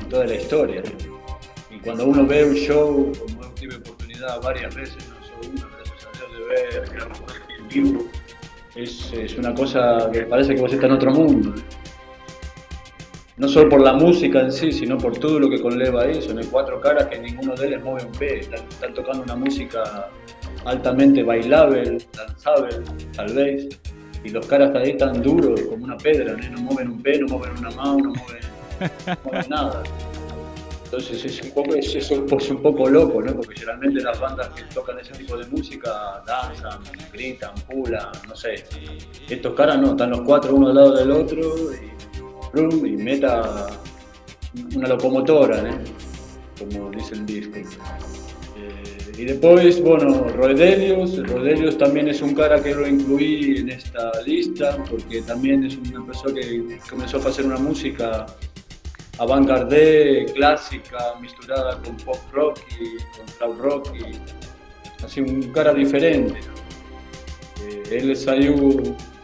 en toda la historia. Y cuando uno ve un show, como tuve oportunidad varias veces, no solo una, gracias a Dios, de ver en vivo, es, es, una cosa que parece que vos estás en otro mundo. No solo por la música en sí, sino por todo lo que conlleva ahí. Son cuatro caras que ninguno de ellos mueve un pie. Están, están tocando una música altamente bailable, danzable, tal vez, y los caras ahí tan duros como una pedra, ¿no? mueven un pelo, no mueven una mano, no mueven, nada. Entonces es un poco, es, un poco loco, ¿no? Porque generalmente las bandas que tocan ese tipo de música danzan, gritan, pulan, no sé. Estos caras no, están los cuatro uno al lado del otro y, y meta una locomotora, ¿no? Como dice el disco. Y después, bueno, Rodelius. Rodelius también es un cara que lo incluí en esta lista porque también es una persona que comenzó a hacer una música avant-garde, clásica, mezclada con pop rock y con cloud rock. Y, así un cara diferente. Eh, él salió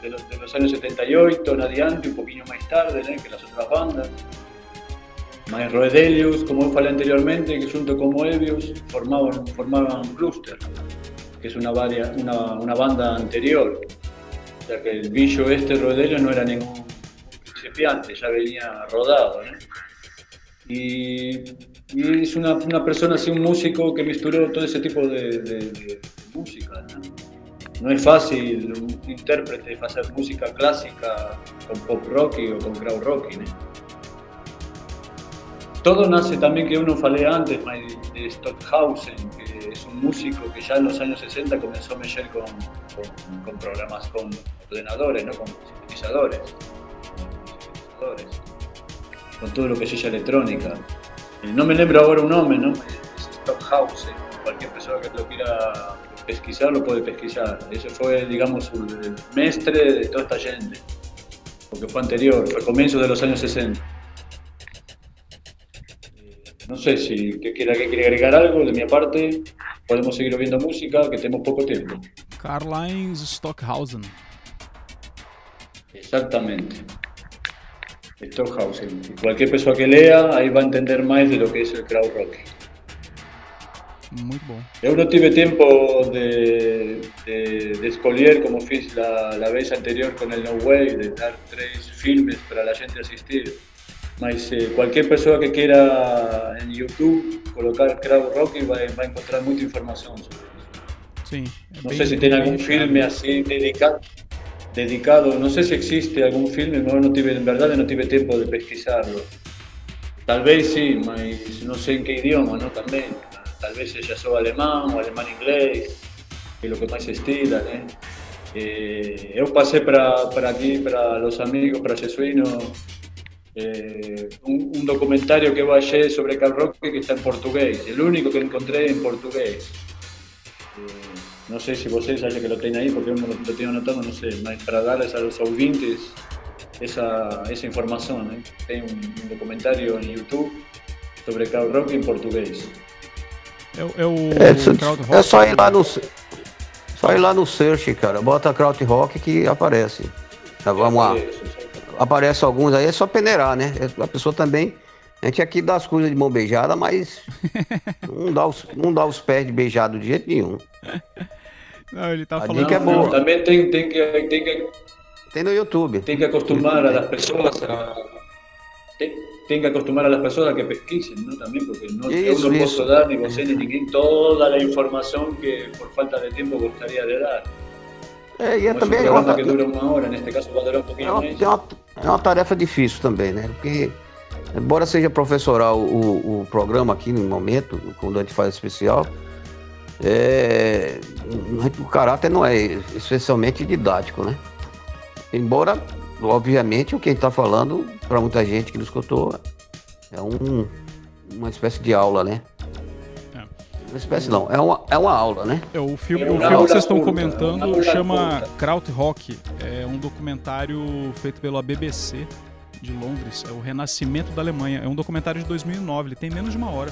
de los, de los, años 78 en adelante, un poquito más tarde que las otras bandas. Mas Roedelius, como falei anteriormente, que junto con Moebius formaban, formaban Cluster, que es una, varia, una, una banda anterior. O que el bicho este Roedelius no era ningún principiante, ya venía rodado. Y, es una, una, persona así, un músico que misturó todo ese tipo de, música. ¿no? es fácil un intérprete hacer música clásica con pop rock o con crowd rock. ¿no? Todo nace también que uno falé antes de Stockhausen, que es un músico que ya en los años 60 comenzó a mexer con, programas, con ordenadores, ¿no? con sintetizadores, con todo lo que es ella electrónica. Eh, no me lembro ahora un nombre, ¿no? Es Stockhausen. Cualquier persona que lo quiera pesquisar lo puede pesquisar. Ese fue, digamos, el mestre de toda esta gente, porque fue anterior, fue comienzo de los años 60. No sé si quiera que quiere agregar algo de mi parte. Podemos seguir oyendo música, que tenemos poco tiempo. Karl-Heinz Stockhausen. Exactamente. Stockhausen. Cualquier persona que lea, ahí va a entender más de lo que es el crowd rock. Muy bom. Eu no tuve tiempo de, de, de como fiz la, la vez anterior con el No Way, de dar tres filmes para la gente asistir. Mas eh, cualquier persona que quiera en YouTube colocar Crowd Rock va, va a encontrar mucha información sobre eso. Sí, no sé si tiene algún filme así dedicado, dedicado, no sé si existe algún filme, no, no tuve, en verdad no tuve tiempo de pesquisarlo. Tal vez sí, mas no sé en qué idioma, ¿no? También. Tal vez ella sea alemán o alemán-inglés, que es lo que más estila, ¿eh? Eh, eu pasé para, para aquí, para los amigos, para Jesuíno, eh, un, un, documentario que sobre Carl Roque que está en portugués, el único que encontré en portugués. Eh, no sé si vosotros ya que lo tienen ahí, porque uno lo, lo tengo anotado, no sé, para darles a los oyentes esa, esa información. ¿eh? Tem un, documentario en YouTube sobre rock em português. É, é o é. É só ir lá no só ir lá no search, cara. Bota crowd rock que aparece. Tá, vamos lá. Aparece alguns aí, é só peneirar, né? A pessoa também. A gente aqui dá as coisas de mão beijada, mas (laughs) não dá os, não dá os pés de beijado de jeito nenhum. Não, ele tá a falando. Dica é boa. Também tem, tem, que, tem que. Tem no YouTube. Tem que acostumar a las pessoas a. Tem, tem que acostumar a las pessoas a que pesquisem, ¿no? Também, porque não, isso, eu não posso dar, ni você, ni ninguém, toda a informação que por falta de tempo gostaria de dar. É, e é Como também. É uma, que dura uma hora, caso durar um pouquinho é uma, mais. É uma, é uma tarefa difícil também, né? Porque Embora seja professoral o, o programa aqui no momento, quando a gente faz especial, é, o caráter não é especialmente didático, né? Embora, obviamente, o que a gente está falando, para muita gente que nos escutou, é um, uma espécie de aula, né? É. Uma espécie não, é uma, é uma aula, né? É, o filme, o filme que vocês estão comentando chama Krautrock, é um documentário feito pela BBC de Londres, é o Renascimento da Alemanha. É um documentário de 2009, ele tem menos de uma hora.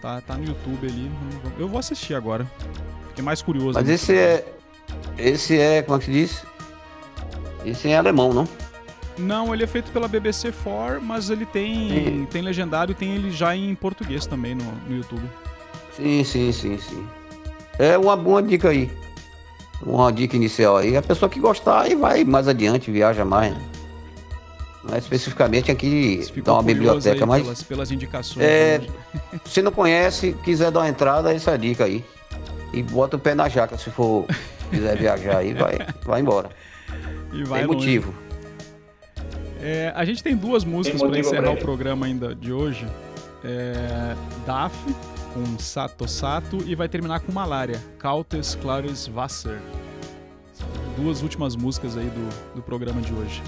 Tá, tá no YouTube ali. Eu vou assistir agora. Fiquei mais curioso. Mas esse é. Esse é. Como é que se diz? Esse é alemão, não? Não, ele é feito pela BBC 4, mas ele tem, tem legendário, tem ele já em português também no, no YouTube. Sim, sim, sim, sim. É uma boa dica aí. Uma dica inicial aí. A pessoa que gostar aí vai mais adiante, viaja mais. Né? Não é especificamente aqui dá uma biblioteca, mas. Pelas, pelas indicações. É, se não conhece, quiser dar uma entrada, essa é a dica aí. E bota o pé na jaca se for quiser viajar aí, vai, vai embora. E vai tem longe. motivo. É, a gente tem duas músicas para encerrar o programa ainda de hoje. É, DAF com Sato Sato e vai terminar com Malária, Cautes Clares Wasser. Duas últimas músicas aí do, do programa de hoje.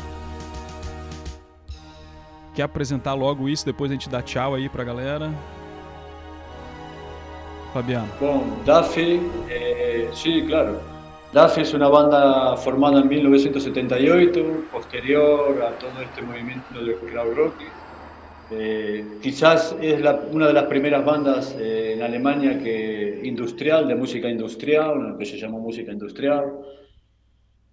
Quer apresentar logo isso, depois a gente dá tchau aí pra galera? Fabiano. Bom, Daffy, eh, sí, claro. Daffy es una banda formada en 1978, posterior a todo este movimiento de crowd rock. Eh, quizás es la, una de las primeras bandas eh, en Alemania que industrial, de música industrial, que se llamó música industrial,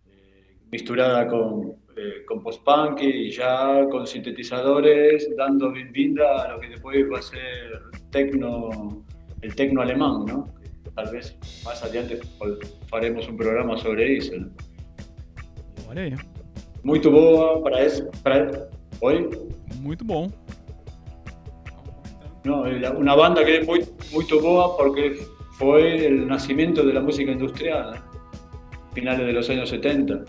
eh, misturada con eh, con post-punk y ya con sintetizadores, dando vida a lo que después va a ser tecno, el tecno alemán, ¿no? Tal vez más adelante haremos un programa sobre eso. ¿no? Muito boa para eso. Para... Oi? Muito bom. No, una banda que es muy, muy porque fue el nacimiento de la música industrial, ¿no? finales de los años 70.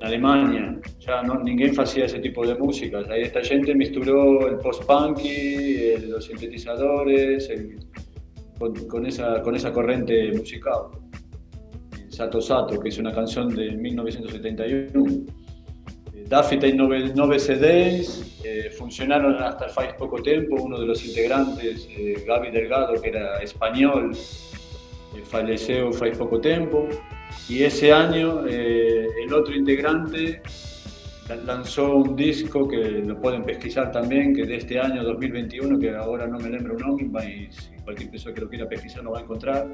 Alemania, ya no, ninguém hacía ese tipo de música. Ahí esta gente misturó el post-punky, los sintetizadores, con, esa, con esa corriente musical. Sato Sato, que es una canción de 1971. Daffy tiene nueve, CDs, eh, funcionaron hasta hace poco tiempo. Uno de los integrantes, eh, Gaby Delgado, que era español, eh, falleció hace poco tiempo. Y ese año eh, el otro integrante lanzó un disco que lo pueden pesquisar también, que de este año 2021, que ahora no me lembro un nombre, y si cualquier persona que lo quiera pesquisar lo va a encontrar,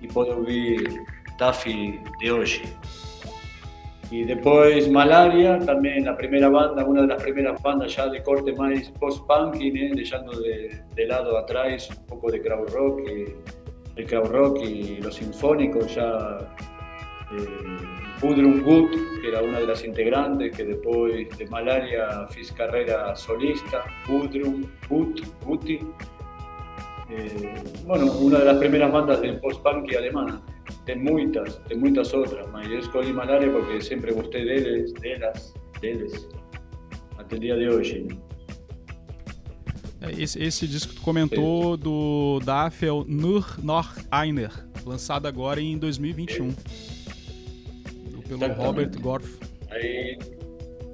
y puede oír Taffy de hoy. Y después Malaria, también la primera banda, una de las primeras bandas ya de corte más post-punk, ¿eh? dejando de, de, lado atrás un poco de crowd rock, el crowd rock y los sinfónicos ya Gudrun Gut, que era una de las integrantes, que después de Malaria fiz carrera solista, Gudrun Gut, Guti. Eh, bueno, una de las primeras bandas del post-punk alemana. De muchas, de muchas otras, mas yo escogí Malaria porque siempre gusté de ellos, de ellas, de ellos, hasta el día de hoy. Esse, esse disco que tu comentou do DAF é o Nur noch einer, lançado agora em 2021. pelo Robert Gorf. Ahí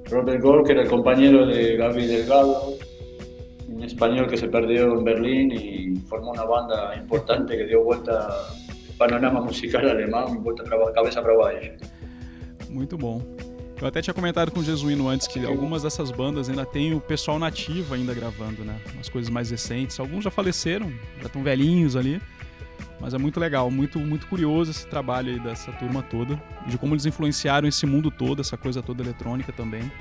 Robert Gorf, que era el compañero de Gaby Delgado, un español que se perdió en Berlín y formó una banda importante que vuelta al panorama musical alemán, vuelta a cabeza para baixo. Muito bom. Eu até tinha comentado com o Jesuíno antes que algumas dessas bandas ainda tem o pessoal nativo ainda gravando, né? Umas coisas mais recentes. Alguns já faleceram, já estão velhinhos ali. Mas é muito legal, muito, muito curioso esse trabalho aí dessa turma toda. De como eles influenciaram esse mundo todo, essa coisa toda eletrônica também.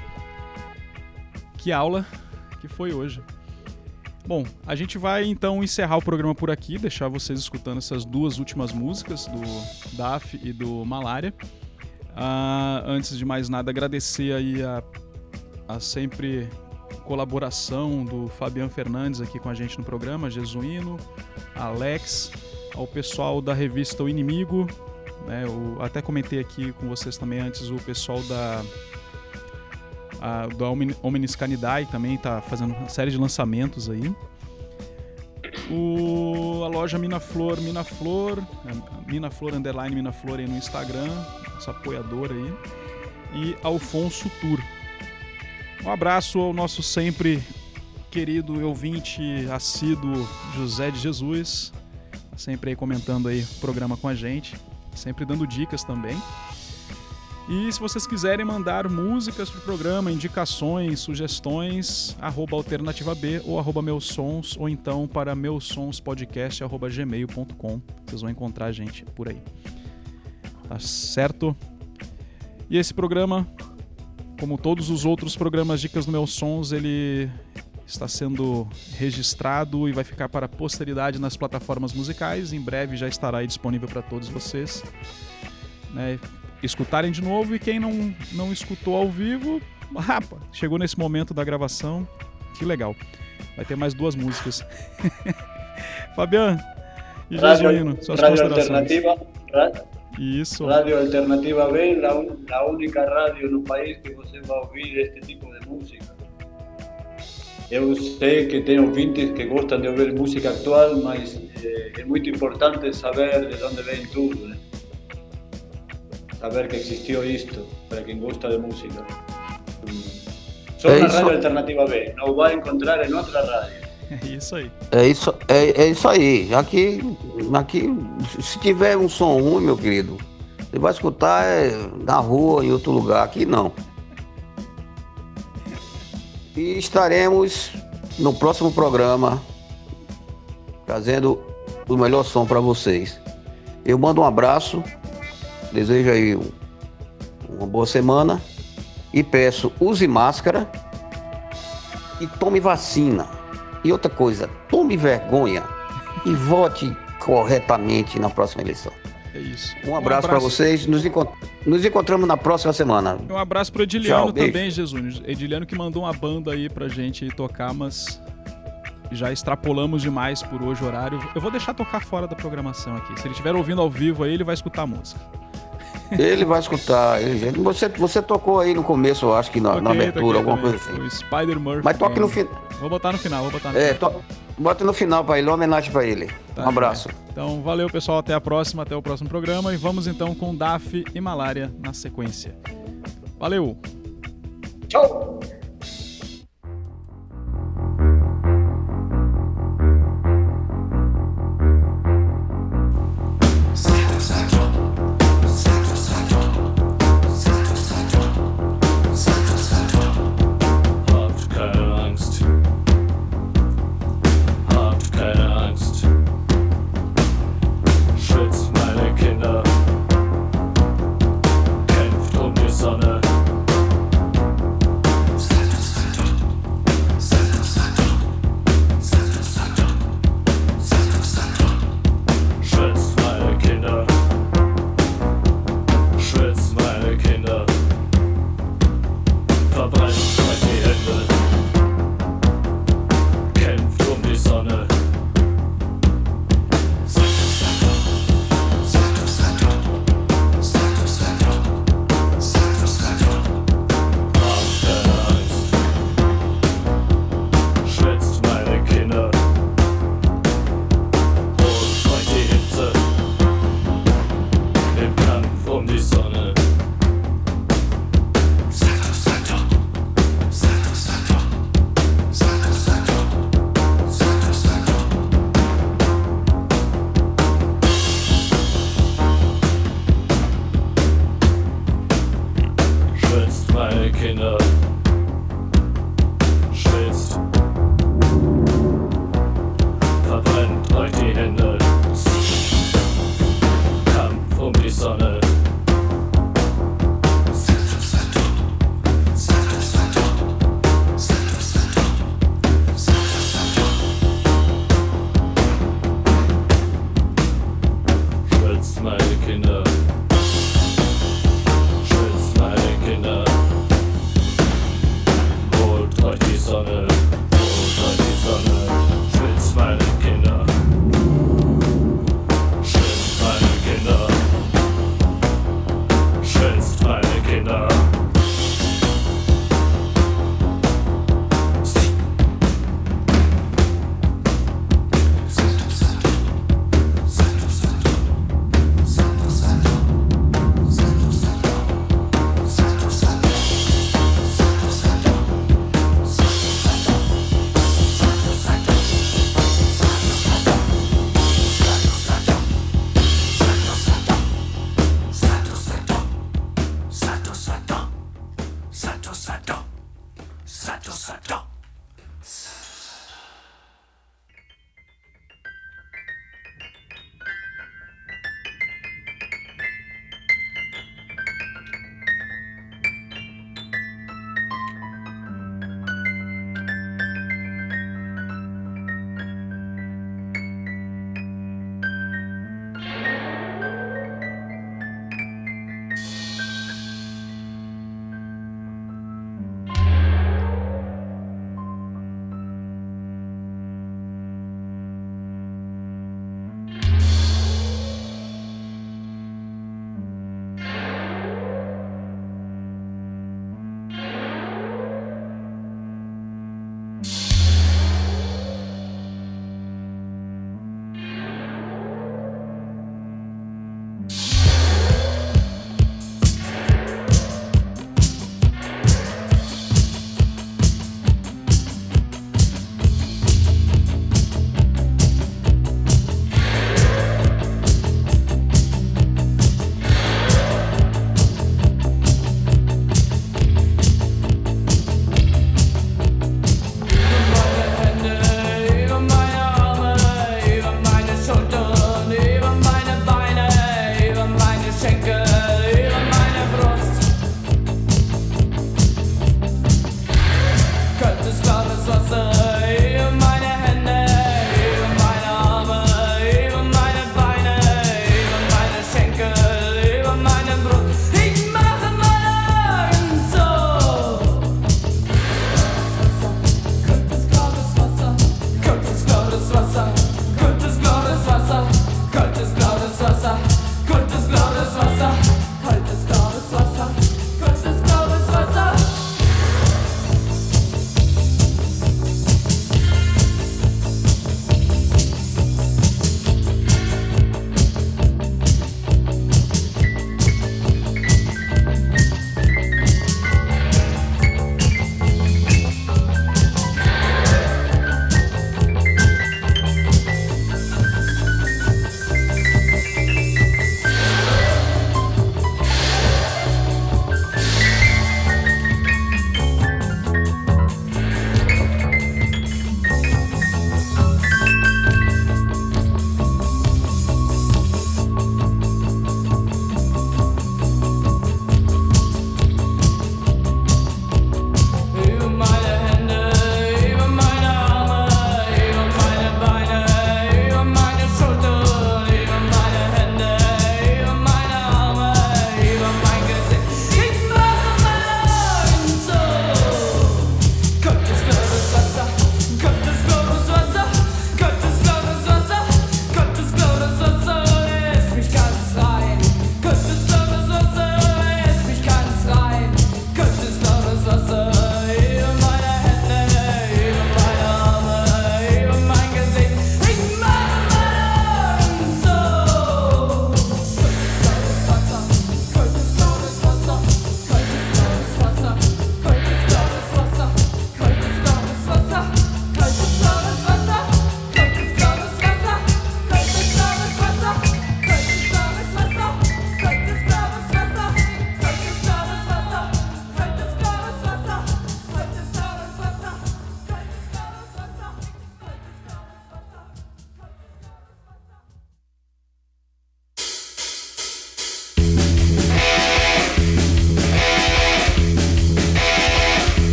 Que aula que foi hoje. Bom, a gente vai então encerrar o programa por aqui, deixar vocês escutando essas duas últimas músicas do DAF e do Malária. Uh, antes de mais nada, agradecer aí a, a sempre colaboração do Fabiano Fernandes aqui com a gente no programa, Jesuíno, Alex, ao pessoal da revista O Inimigo, né, eu até comentei aqui com vocês também antes o pessoal da a, da Omnis Canidae também está fazendo uma série de lançamentos aí. O, a loja Minaflor, Minaflor, é, Minaflor Underline Minaflor aí no Instagram, essa apoiadora aí. E Alfonso Tour. Um abraço ao nosso sempre querido ouvinte assíduo José de Jesus, sempre aí comentando aí o programa com a gente, sempre dando dicas também. E se vocês quiserem mandar músicas pro programa, indicações, sugestões, arroba alternativa B ou arroba meus sons, ou então para meusonspodcast arroba gmail.com. Vocês vão encontrar a gente por aí. Tá certo? E esse programa, como todos os outros programas Dicas do Meus Sons, ele está sendo registrado e vai ficar para posteridade nas plataformas musicais. Em breve já estará disponível para todos vocês. Né? Escutarem de novo e quem não, não escutou ao vivo, rapa, chegou nesse momento da gravação, que legal. Vai ter mais duas músicas. (laughs) Fabiano e Jesuíno, suas rádio Alternativa, Isso. Rádio Alternativa B, a, a única rádio no país que você vai ouvir este tipo de música. Eu sei que tem ouvintes que gostam de ouvir música atual, mas é, é muito importante saber de onde vem tudo. Né? Saber que existió esto, para quien gusta de música. Só na Rádio Alternativa B, não vai encontrar em outra rádio. (laughs) É isso aí. É isso, é, é isso aí. Aqui, aqui, se tiver um som ruim, meu querido, você vai escutar é, na rua, em outro lugar. Aqui não. E estaremos no próximo programa trazendo o melhor som para vocês. Eu mando um abraço Desejo aí uma boa semana e peço use máscara e tome vacina. E outra coisa, tome vergonha e vote corretamente na próxima eleição. É isso. Um abraço, um abraço. para vocês. Nos, encont nos, encontramos na próxima semana. Um abraço pro Ediliano Tchau, também, Jesus. Ediliano que mandou uma banda aí pra gente tocar, mas já extrapolamos demais por hoje o horário. Eu vou deixar tocar fora da programação aqui. Se ele estiver ouvindo ao vivo aí, ele vai escutar a música. Ele vai escutar. você, você tocou aí no começo, eu acho que na, okay, na abertura, alguma coisa assim. O Spider Murphy. Mas toque no final. Vou botar no final, vou botar no é, final. To... Bota no final para ele, uma homenagem para ele. Tá, um abraço. Então, valeu pessoal, até a próxima, até o próximo programa e vamos então com DAF e Malária na sequência. Valeu! Tchau!